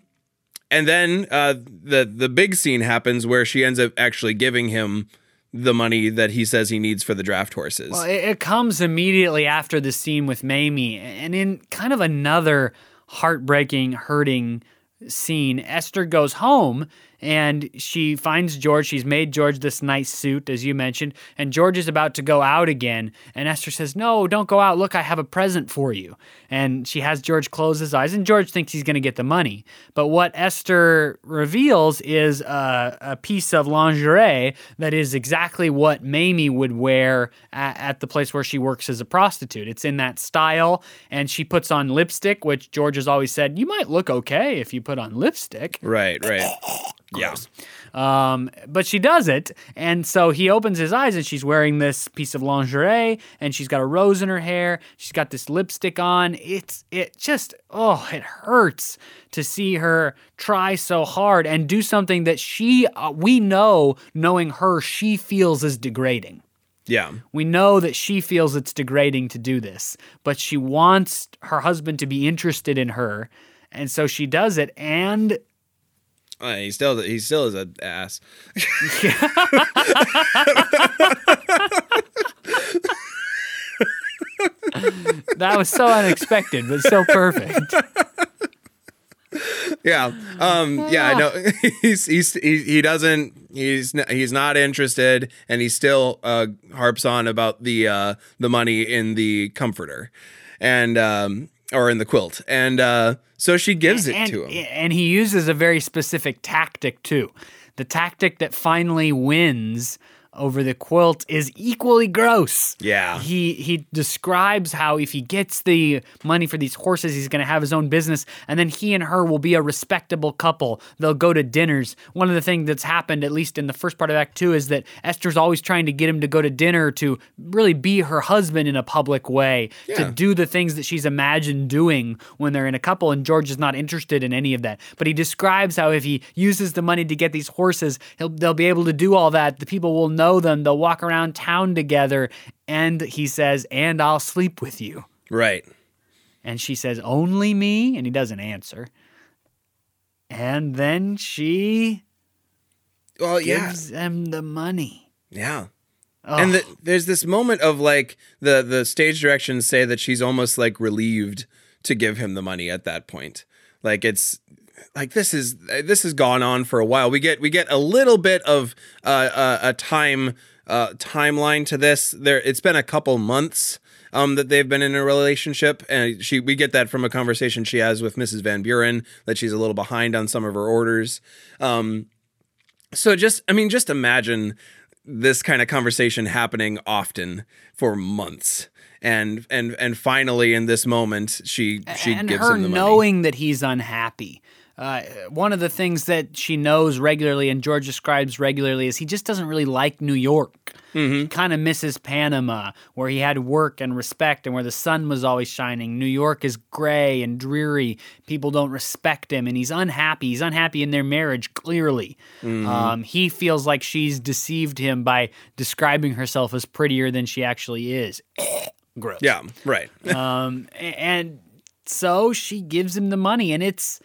and then uh, the the big scene happens where she ends up actually giving him the money that he says he needs for the draft horses. well it, it comes immediately after the scene with mayme and in kind of another heartbreaking hurting scene esther goes home and she finds George. She's made George this nice suit, as you mentioned, and George is about to go out again. And Esther says, No, don't go out. Look, I have a present for you. And she has George close his eyes, and George thinks he's going to get the money. But what Esther reveals is a, a piece of lingerie that is exactly what Mayme would wear at, at the place where she works as a prostitute. It's in that style, and she puts on lipstick, which George has always said, You might look okay if you put on lipstick. right, right. Yeah. Um, but she does it, and so he opens his eyes, and she's wearing this piece of lingerie, and she's got a rose in her hair. She's got this lipstick on. It's it just oh, it hurts to see her try so hard and do something that she uh, we know, knowing her, she feels is degrading. Yeah. We know that she feels it's degrading to do this, but she wants her husband to be interested in her, and so she does it, and Uh, he still he still is an ass. *laughs* that was so unexpected, but so perfect. *laughs* Yeah. Um yeah, I know *laughs* he's he's he, he doesn't he's n- he's not interested and he still uh harps on about the uh the money in the comforter and um or in the quilt. And uh so she gives it and, to him. And he uses a very specific tactic too. The tactic that finally wins over the quilt is equally gross. Yeah. He he describes how if he gets the money for these horses, he's going to have his own business, and then he and her will be a respectable couple. They'll go to dinners. One of the things that's happened, at least in the first part of Act Two, is that Esther's always trying to get him to go to dinner to really be her husband in a public way, Yeah. to do the things that she's imagined doing when they're in a couple, and George is not interested in any of that. But he describes how if he uses the money to get these horses, he'll they'll be able to do all that. The people will know them. They'll walk around town together, and he says, "And I'll sleep with you." Right. And she says, "Only me?" And he doesn't answer. And then she Well, yeah. gives him the money. Yeah. Oh, And the, there's this moment of like the the stage directions say that she's almost like relieved to give him the money at that point. Like it's like this is this has gone on for a while. We get we get a little bit of uh, uh, a time uh, timeline to this. There, it's been a couple months um, that they've been in a relationship, and she we get that from a conversation she has with Mrs. Van Buren that she's a little behind on some of her orders. Um, so just I mean, just imagine this kind of conversation happening often for months. And and and finally in this moment she she and gives her him the money. knowing that he's unhappy. Uh, one of the things that she knows regularly and George describes regularly is he just doesn't really like New York. Mm-hmm. He kind of misses Panama, where he had work and respect and where the sun was always shining. New York is gray and dreary. People don't respect him, and he's unhappy. He's unhappy in their marriage, clearly. Mm-hmm. Um, he feels like she's deceived him by describing herself as prettier than she actually is. *coughs* Gross Yeah, right. *laughs* um, and so she gives him the money, and it's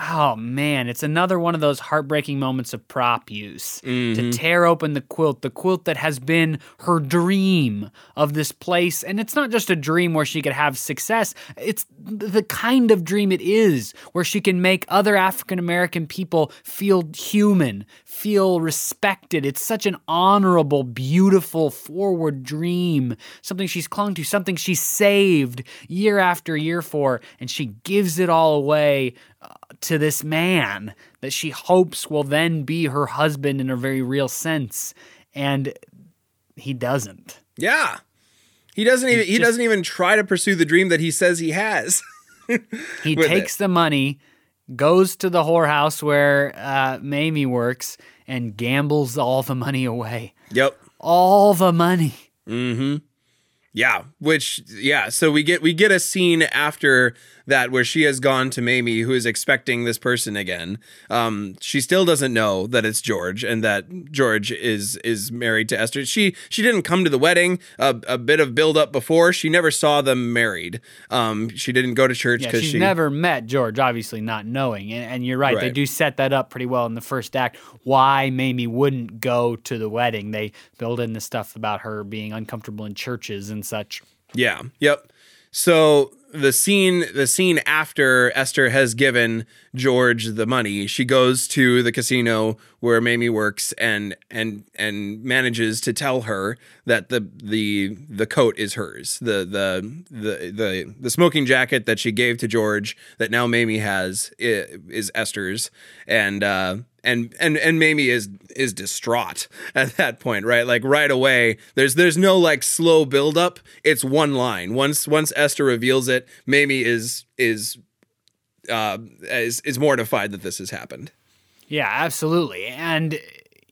oh man, it's another one of those heartbreaking moments of prop use Mm-hmm. to tear open the quilt, the quilt that has been her dream of this place. And it's not just a dream where she could have success, it's the kind of dream it is where she can make other African American people feel human, feel respected. It's such an honorable, beautiful, forward dream, something she's clung to, something she saved year after year for, and she gives it all away to this man that she hopes will then be her husband in a very real sense. And he doesn't. Yeah. He doesn't even he just- doesn't even try to pursue the dream that he says he has. *laughs* He takes the money, goes to the whorehouse where uh, Mayme works, and gambles all the money away. yep. All the money. Mm-hmm yeah, which yeah, so we get we get a scene after that where she has gone to Mayme who is expecting this person again. Um she still doesn't know that it's George and that George is is married to Esther. She she didn't come to the wedding, a, a bit of build up before. She never saw them married. Um she didn't go to church Yeah, cuz she's she never met George, obviously not knowing. And, and you're right, they do set that up pretty well in the first act. Why Mayme wouldn't go to the wedding. They build in the stuff about her being uncomfortable in churches and such. Yeah. Yep. So the scene the scene after Esther has given George the money, she goes to the casino where Mayme works and and and manages to tell her that the the the coat is hers. The the the the the smoking jacket that she gave to George that now Mayme has is Esther's and uh and and and Mayme is is distraught *laughs* at that point, right? Like right away, there's there's no like slow build up. It's one line. Once once Esther reveals it, Mayme is is uh is is mortified that this has happened. Yeah, absolutely. And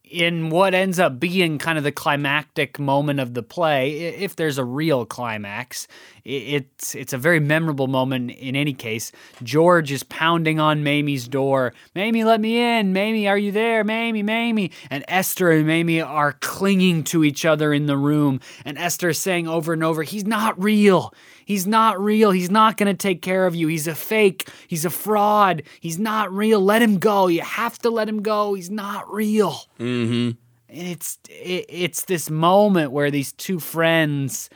in what ends up being kind of the climactic moment of the play, if there's a real climax, it's it's a very memorable moment in any case. George is pounding on Mayme's door. Mayme, let me in. Mayme, are you there? Mayme, Mayme. And Esther and Mayme are clinging to each other in the room. And Esther is saying over and over, he's not real. He's not real. He's not going to take care of you. He's a fake. He's a fraud. He's not real. Let him go. You have to let him go. He's not real. Hmm. Mm-hmm. And it's it, it's this moment where these two friends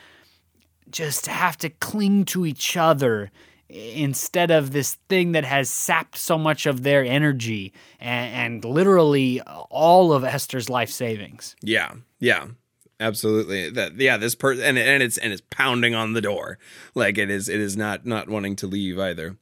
just have to cling to each other instead of this thing that has sapped so much of their energy and, and literally all of Esther's life savings. Yeah. Yeah. Absolutely. That yeah, this person and and it's and it's pounding on the door. Like it is it is not not wanting to leave either.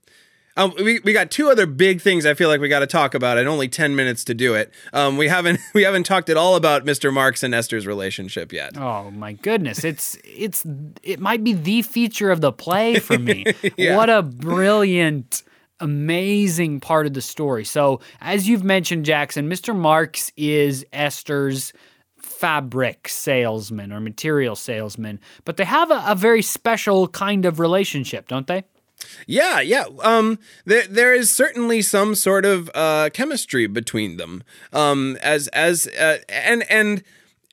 Um, we, we got two other big things I feel like we got to talk about and only 10 minutes to do it. Um, we haven't *laughs* we haven't talked at all about Mr. Marks and Esther's relationship yet. Oh my goodness. It's it's it might be the feature of the play for me. *laughs* Yeah. What a brilliant amazing part of the story. So, as you've mentioned Jackson, Mr. Marks is Esther's fabric salesman or material salesman, but they have a, a very special kind of relationship, don't they? Yeah, yeah. Um, there there is certainly some sort of uh, chemistry between them. Um, as as uh, and and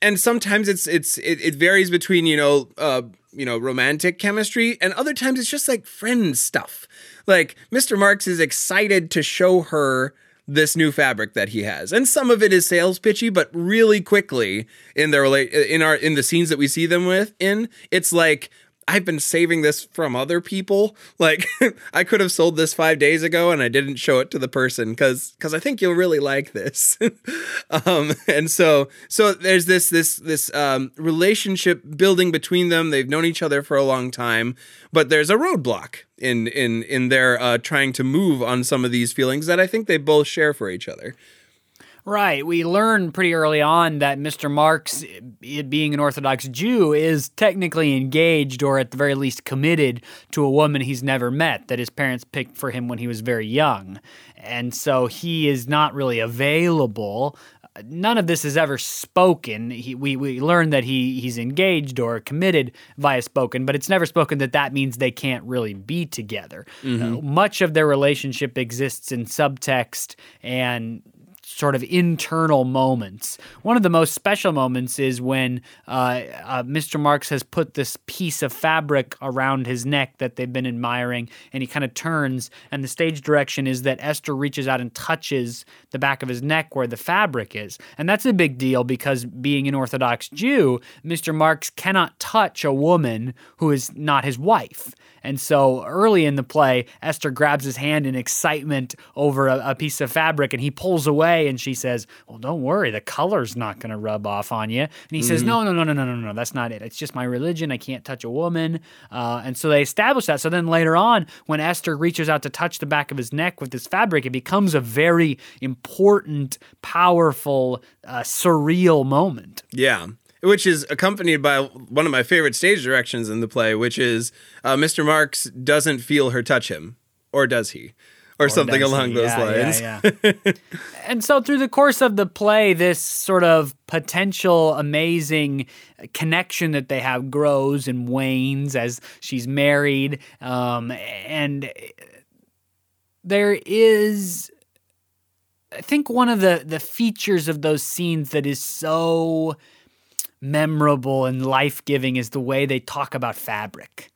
and sometimes it's it's it, it varies between you know uh you know romantic chemistry and other times it's just like friend stuff. Like Mr. Marks is excited to show her this new fabric that he has and some of it is sales pitchy but really quickly in their rela- in our in the scenes that we see them with in it's like I've been saving this from other people. Like *laughs* I could have sold this five days ago and I didn't show it to the person because because I think you'll really like this. *laughs* um, and so so there's this this this um, relationship building between them. They've known each other for a long time, but there's a roadblock in in in their uh, trying to move on some of these feelings that I think they both share for each other. Right. We learn pretty early on that Mr. Marks, it being an Orthodox Jew, is technically engaged or at the very least committed to a woman he's never met that his parents picked for him when he was very young. And so he is not really available. None of this is ever spoken. He, we, we learn that he, he's engaged or committed via spoken, but it's never spoken that that means they can't really be together. Uh, much of their relationship exists in subtext and sort of internal moments. One of the most special moments is when uh, uh, Mr. Marks has put this piece of fabric around his neck that they've been admiring, and he kind of turns, and the stage direction is that Esther reaches out and touches the back of his neck where the fabric is. And that's a big deal because being an Orthodox Jew, Mr. Marks cannot touch a woman who is not his wife. And so early in the play, Esther grabs his hand in excitement over a, a, piece of fabric and he pulls away and she says, Well, don't worry, the color's not going to rub off on you. And he mm-hmm. says, No, no, no, no, no, no, no, that's not it. It's just my religion. I can't touch a woman. Uh, and so they establish that. So then later on, when Esther reaches out to touch the back of his neck with this fabric, it becomes a very important, powerful, uh, surreal moment. Yeah which is accompanied by one of my favorite stage directions in the play, which is uh, Mr. Marks doesn't feel her touch him, or does he? Or, or something along those yeah, lines. Yeah, yeah. *laughs* and so through the course of the play, this sort of potential amazing connection that they have grows and wanes as she's married. Um, and there is I think one of the the features of those scenes that is so memorable and life giving is the way they talk about fabric.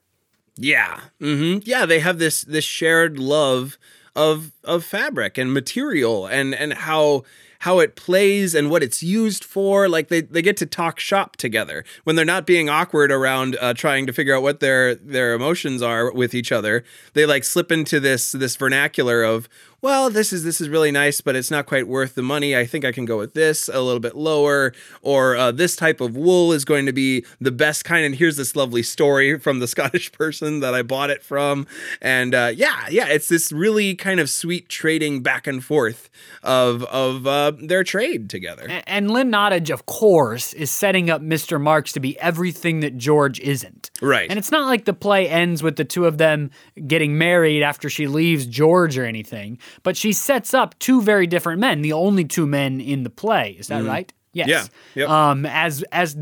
Yeah. Mm-hmm. Yeah, they have this this shared love of of fabric and material and and how how it plays and what it's used for. Like they, they get to talk shop together when they're not being awkward around uh, trying to figure out what their their emotions are with each other. They like slip into this this vernacular of well, this is this is really nice, but it's not quite worth the money. I think I can go with this a little bit lower, or uh, this type of wool is going to be the best kind. And here's this lovely story from the *laughs* Scottish person that I bought it from, and uh, yeah, yeah, it's this really kind of sweet trading back and forth of of uh, their trade together. And, and Lynn Nottage, of course, is setting up Mr. Marks to be everything that George isn't. Right. And it's not like the play ends with the two of them getting married after she leaves George or anything but she sets up two very different men, the only two men in the play. Is that mm. right? Yes. Yeah. Yep. Um, as as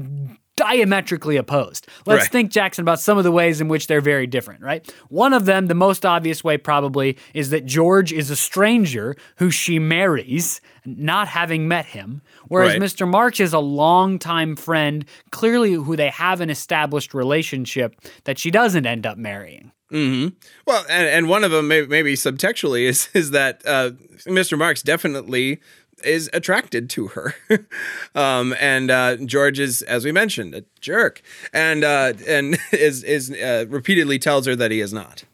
diametrically opposed. Let's right. think, Jackson, about some of the ways in which they're very different, right? One of them, the most obvious way probably, is that George is a stranger who she marries, not having met him, whereas right. Mr. March is a longtime friend, clearly who they have an established relationship that she doesn't end up marrying. Mm-hmm. Well, and, and one of them may, maybe subtextually *laughs* is is that uh, Mr. Marks definitely is attracted to her, *laughs* um, and uh, George is, as we mentioned, a jerk, and uh, and *laughs* is is uh, repeatedly tells her that he is not.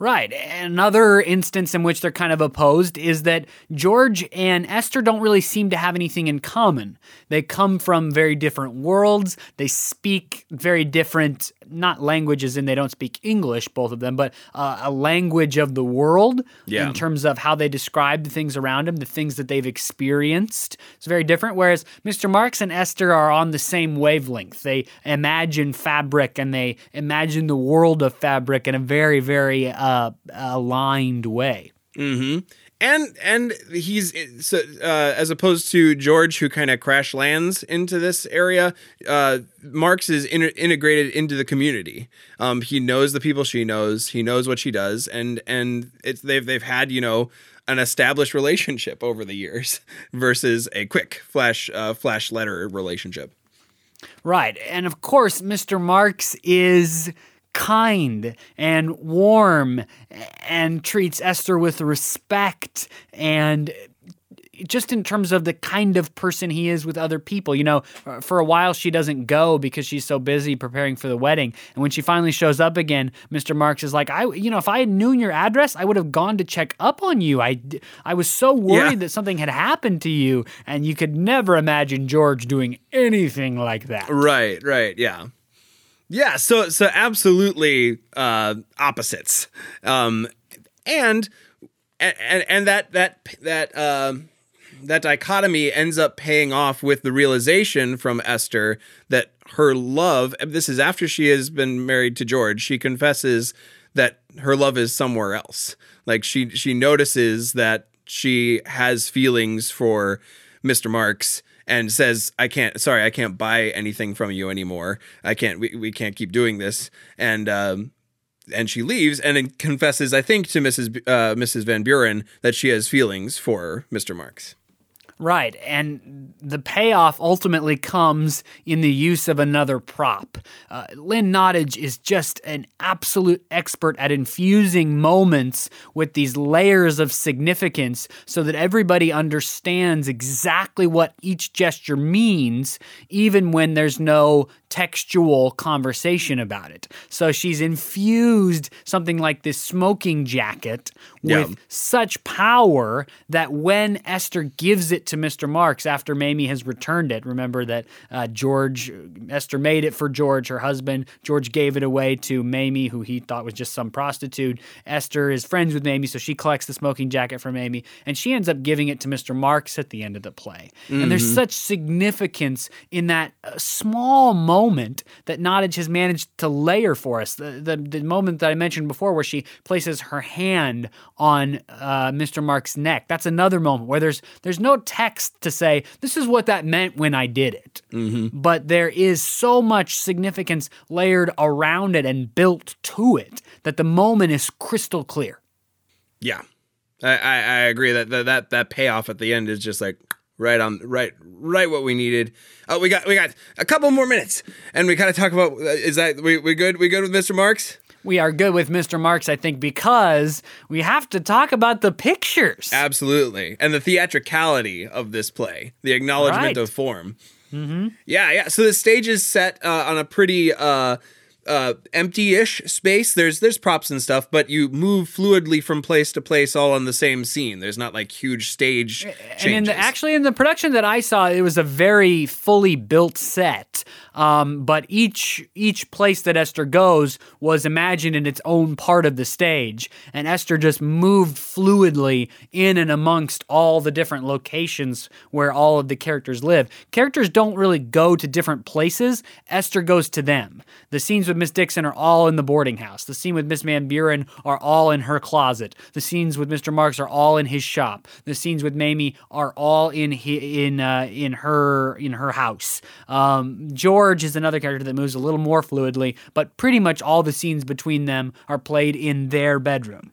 Right. Another instance in which they're kind of opposed is that George and Esther don't really seem to have anything in common. They come from very different worlds. They speak very different, not languages, and they don't speak English, both of them, but uh, a language of the world yeah. in terms of how they describe the things around them, the things that they've experienced. It's very different. Whereas Mr. Marks and Esther are on the same wavelength. They imagine fabric and they imagine the world of fabric in a very, very uh, uh, aligned way. Mm-hmm. And and he's so, uh, as opposed to George, who kind of crash lands into this area. Uh, Marks is in- integrated into the community. Um, he knows the people she knows. He knows what she does, and and it's they've they've had you know an established relationship over the years *laughs* versus a quick flash uh, flash letter relationship. Right, and of course, Mr. Marks is kind and warm and treats Esther with respect and just in terms of the kind of person he is with other people. You know, for a while she doesn't go because she's so busy preparing for the wedding. And when she finally shows up again, Mr. Marks is like, I, you know, if I had known your address, I would have gone to check up on you. I, I was so worried yeah. that something had happened to you. And you could never imagine George doing anything like that. Right, right. Yeah. Yeah, so so absolutely uh, opposites, um, and and and that that that uh, that dichotomy ends up paying off with the realization from Esther that her love. This is after she has been married to George. She confesses that her love is somewhere else. Like she she notices that she has feelings for Mr. Marks and says, "I can't. Sorry, I can't buy anything from you anymore. I can't. We, we can't keep doing this." And um, and she leaves and then confesses, I think, to Mrs. Uh, Mrs. Van Buren that she has feelings for Mr. Marks. Right. And the payoff ultimately comes in the use of another prop. Uh, Lynn Nottage is just an absolute expert at infusing moments with these layers of significance so that everybody understands exactly what each gesture means, even when there's no textual conversation about it. So she's infused something like this smoking jacket with Yeah. such power that when Esther gives it to Mr. Marks after Mayme has returned it, remember that uh, George, Esther made it for George, her husband. George gave it away to Mayme, who he thought was just some prostitute. Esther is friends with Mayme, so she collects the smoking jacket from Mayme, and she ends up giving it to Mr. Marks at the end of the play. And there's such significance in that uh, small moment that Nottage has managed to layer for us. The, the, the moment that I mentioned before, where she places her hand on uh, Mr. Mark's neck. That's another moment where there's there's no text to say this is what that meant when I did it, but there is so much significance layered around it and built to it that the moment is crystal clear. Yeah, I, I, I agree that, that that that payoff at the end is just like right on right right what we needed. Oh, we got we got a couple more minutes, and we kind of talk about uh, is that we we good we good with Mr. Marks? We are good with Mr. Marks, I think, because we have to talk about the pictures. Absolutely, and the theatricality of this play, the acknowledgement Right. of form. Mm-hmm. Yeah, yeah. So the stage is set uh, on a pretty uh, empty-ish space. There's there's props and stuff, but you move fluidly from place to place, all on the same scene. There's not like huge stage changes. And in the, actually, in the production that I saw, it was a very fully built set. Um, but each each place that Esther goes was imagined in its own part of the stage, and Esther just moved fluidly in and amongst all the different locations where all of the characters live. Characters don't really go to different places. Esther goes to them. The scenes with Miss Dickson are all in the boarding house. The scene with Miss Van Buren are all in her closet. The scenes with Mr. Marks are all in his shop. The scenes with Mayme are all in in uh, in her in her house. Um, George is another character that moves a little more fluidly, but pretty much all the scenes between them are played in their bedroom.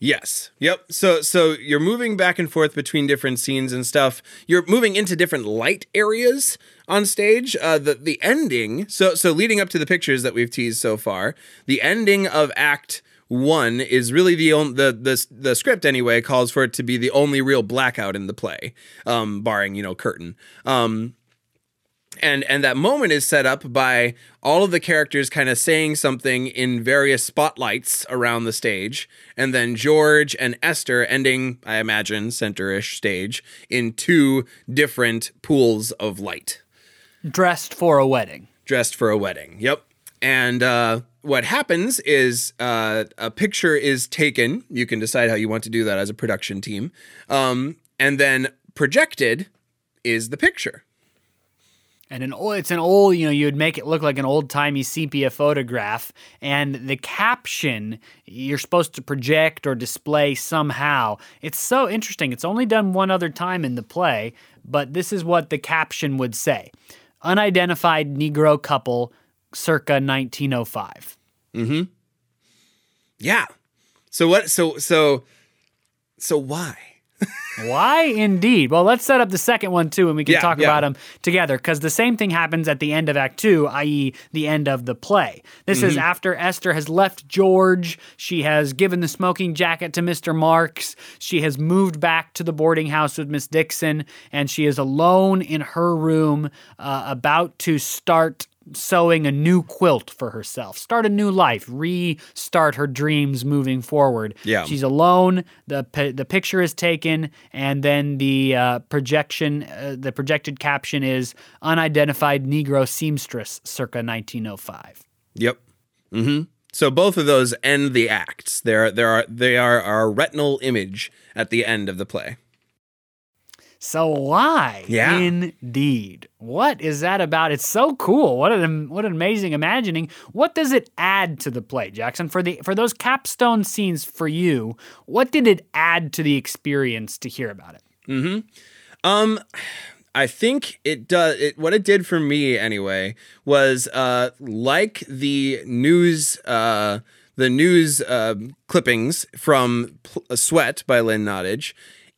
Yes. Yep. So so you're moving back and forth between different scenes and stuff. You're moving into different light areas on stage. Uh, the the ending. So so leading up to the pictures that we've teased so far, the ending of Act One is really the only the the the script anyway calls for it to be the only real blackout in the play, um, barring you know curtain. Um, and and that moment is set up by all of the characters kind of saying something in various spotlights around the stage and then george and esther ending i imagine center-ish stage in two different pools of light. Dressed for a wedding. dressed for a wedding yep. And uh, what happens is uh, a picture is taken you can decide how you want to do that as a production team um, and then projected is the picture And an old, it's an old, you know, you would make it look like an old timey sepia photograph. And the caption you're supposed to project or display somehow. It's so interesting. It's only done one other time in the play, but this is what the caption would say Unidentified Negro couple circa 1905. Mm-hmm. Yeah. So what? So so so why? Why indeed? Well, let's set up the second one too, and we can Yeah, talk yeah. about them together because the same thing happens at the end of Act Two, i.e., the end of the play. This is Mm-hmm. after Esther has left George. She has given the smoking jacket to Mr. Marks. She has moved back to the boarding house with Miss Dickson, and she is alone in her room, uh, about to start sewing a new quilt for herself, start a new life, restart her dreams moving forward. Yeah. She's alone. the The picture is taken, and then the uh, projection, uh, the projected caption is "Unidentified Negro seamstress, circa 1905." Yep. Mm-hmm. So both of those end the acts. There, there are they are our retinal image at the end of the play. So why? Yeah. Indeed. What is that about? It's so cool. What an what an amazing imagining. What does it add to the play, Jackson? For the for those capstone scenes for you, what did it add to the experience to hear about it? Hmm. Um, I think it does. It what it did for me anyway was uh like the news uh the news uh, clippings from Sweat by Lynn Nottage.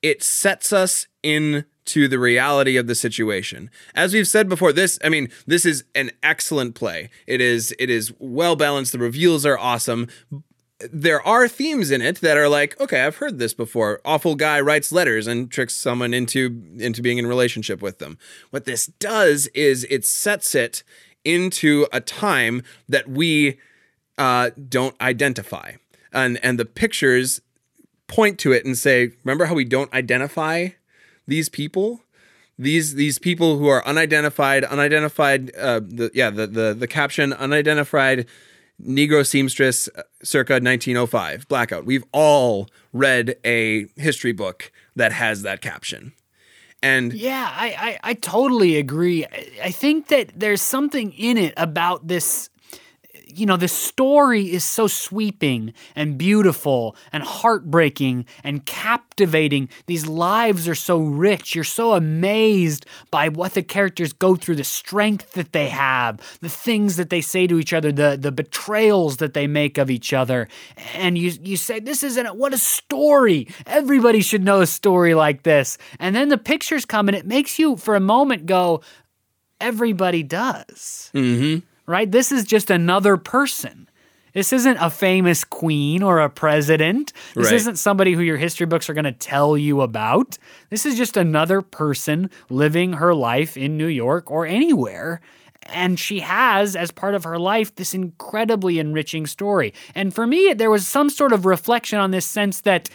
It sets us in to the reality of the situation. As we've said before, this I mean, this is an excellent play. It is it is well balanced. The reveals are awesome. There are themes in it that are like, okay, I've heard this before. Awful guy writes letters and tricks someone into into being in relationship with them. What this does is it sets it into a time that we uh, don't identify, and and the pictures point to it and say, remember how we don't identify these people? These these people who are unidentified, unidentified. Uh, the yeah the the the caption unidentified Negro seamstress uh, circa 1905 blackout. We've all read a history book that has that caption. And yeah, I, I, I totally agree. I, I think that there's something in it about this you know, the story is so sweeping and beautiful and heartbreaking and captivating. These lives are so rich. You're so amazed by what the characters go through, the strength that they have, the things that they say to each other, the, the betrayals that they make of each other. And you, you say, This isn't what a story. Everybody should know a story like this. And then the pictures come and it makes you, for a moment, go, Everybody does. mm-hmm right? This is just another person. This isn't a famous queen or a president. This Right. isn't somebody who your history books are going to tell you about. This is just another person living her life in New York or anywhere. And she has, as part of her life, this incredibly enriching story. And for me, there was some sort of reflection on this sense that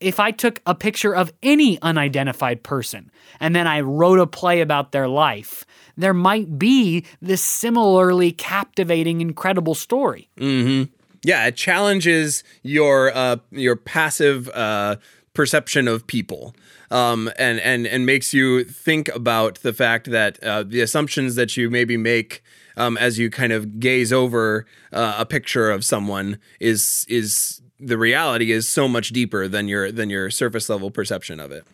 if I took a picture of any unidentified person and then I wrote a play about their life, there might be this similarly captivating, incredible story. Mm-hmm. yeah, it challenges your uh, your passive uh, perception of people. Um, and, and and makes you think about the fact that uh, the assumptions that you maybe make um, as you kind of gaze over uh, a picture of someone is is the reality is so much deeper than your than your surface level perception of it.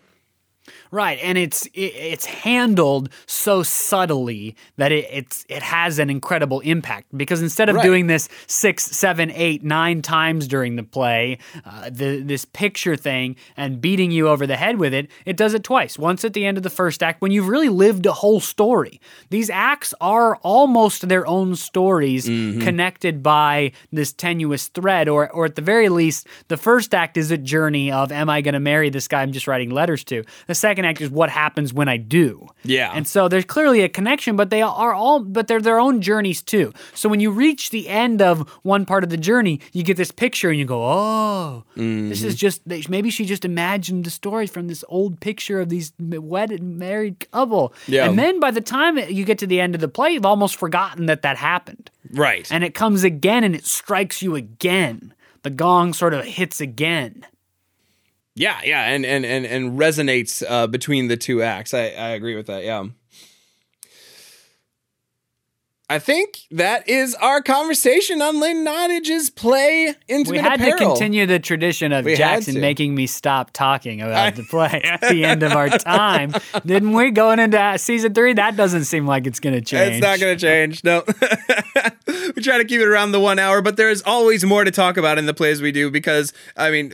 Right, and it's it, it's handled so subtly that it it's it has an incredible impact because instead of Right. doing this six, seven, eight, nine times during the play, uh, the this picture thing and beating you over the head with it, it does it twice. Once at the end of the first act when you've really lived a whole story. These acts are almost their own stories connected by this tenuous thread, or or at the very least, the first act is a journey of am I going to marry this guy I'm just writing letters to. The second act is what happens when I do. Yeah. And so there's clearly a connection, but they are all, but they're their own journeys too. So when you reach the end of one part of the journey, you get this picture and you go, oh, this is mm-hmm. just, maybe she just imagined the story from this old picture of these wedded, married couple. Yeah. And then by the time you get to the end of the play, you've almost forgotten that that happened. Right. And it comes again and it strikes you again. The gong sort of hits again. Yeah, yeah, and and and and resonates uh, between the two acts. I I agree with that. Yeah. I think that is our conversation on Lynn Nottage's play Intimate We had Apparel. to continue the tradition of We Jackson making me stop talking about the play *laughs* at the end of our time, didn't we? Going into season three, that doesn't seem like it's going to change. It's not going to change. No. *laughs* try to keep it around the one hour, but there's always more to talk about in the plays we do because, I mean,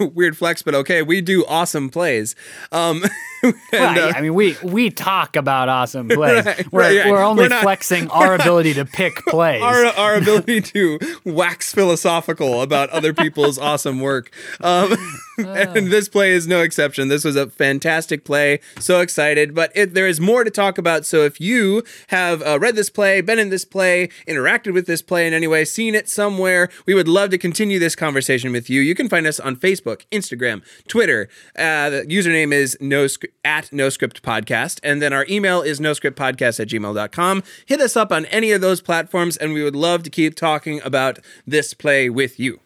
*laughs* weird flex, but okay, we do awesome plays. Um, *laughs* and, Right, uh, I mean, we we talk about awesome plays. *laughs* Right, we're, right. we're only We're not- flexing our ability to pick plays. our our ability to wax philosophical about other people's awesome work. Um, *laughs* and this play is no exception. This was a fantastic play. So excited, but it, there is more to talk about. So if you have uh, read this play, been in this play, interacted with this play in any way, seen it somewhere, we would love to continue this conversation with you. You can find us on Facebook, Instagram, Twitter. Uh, the username is no at no script podcast, and then our email is no script podcast at gmail.com. Hit us up on any of those platforms, and we would love to keep talking about this play with you.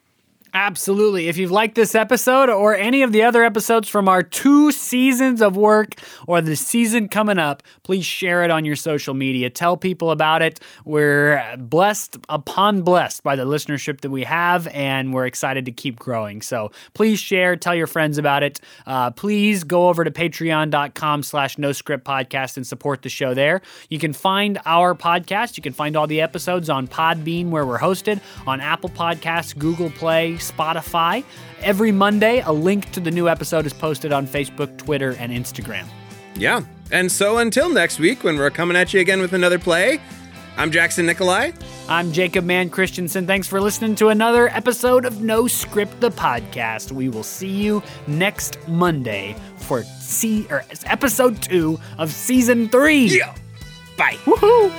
Absolutely. If you've liked this episode or any of the other episodes from our two seasons of work or the season coming up, please share it on your social media. Tell people about it. We're blessed upon blessed by the listenership that we have, and we're excited to keep growing. So please share, tell your friends about it. Uh, please go over to patreon.com slash no script podcast and support the show there. You can find our podcast. You can find all the episodes on Podbean where we're hosted, on Apple Podcasts, Google Play, Spotify. Every Monday, a link to the new episode is posted on Facebook, Twitter, and Instagram. Yeah. And so until next week, when we're coming at you again with another play, I'm Jackson Nikolai. I'm Jacob Mann Christensen. Thanks for listening to another episode of No Script the podcast. We will see you next Monday for see or episode two of season three. Yeah. Bye. Woohoo!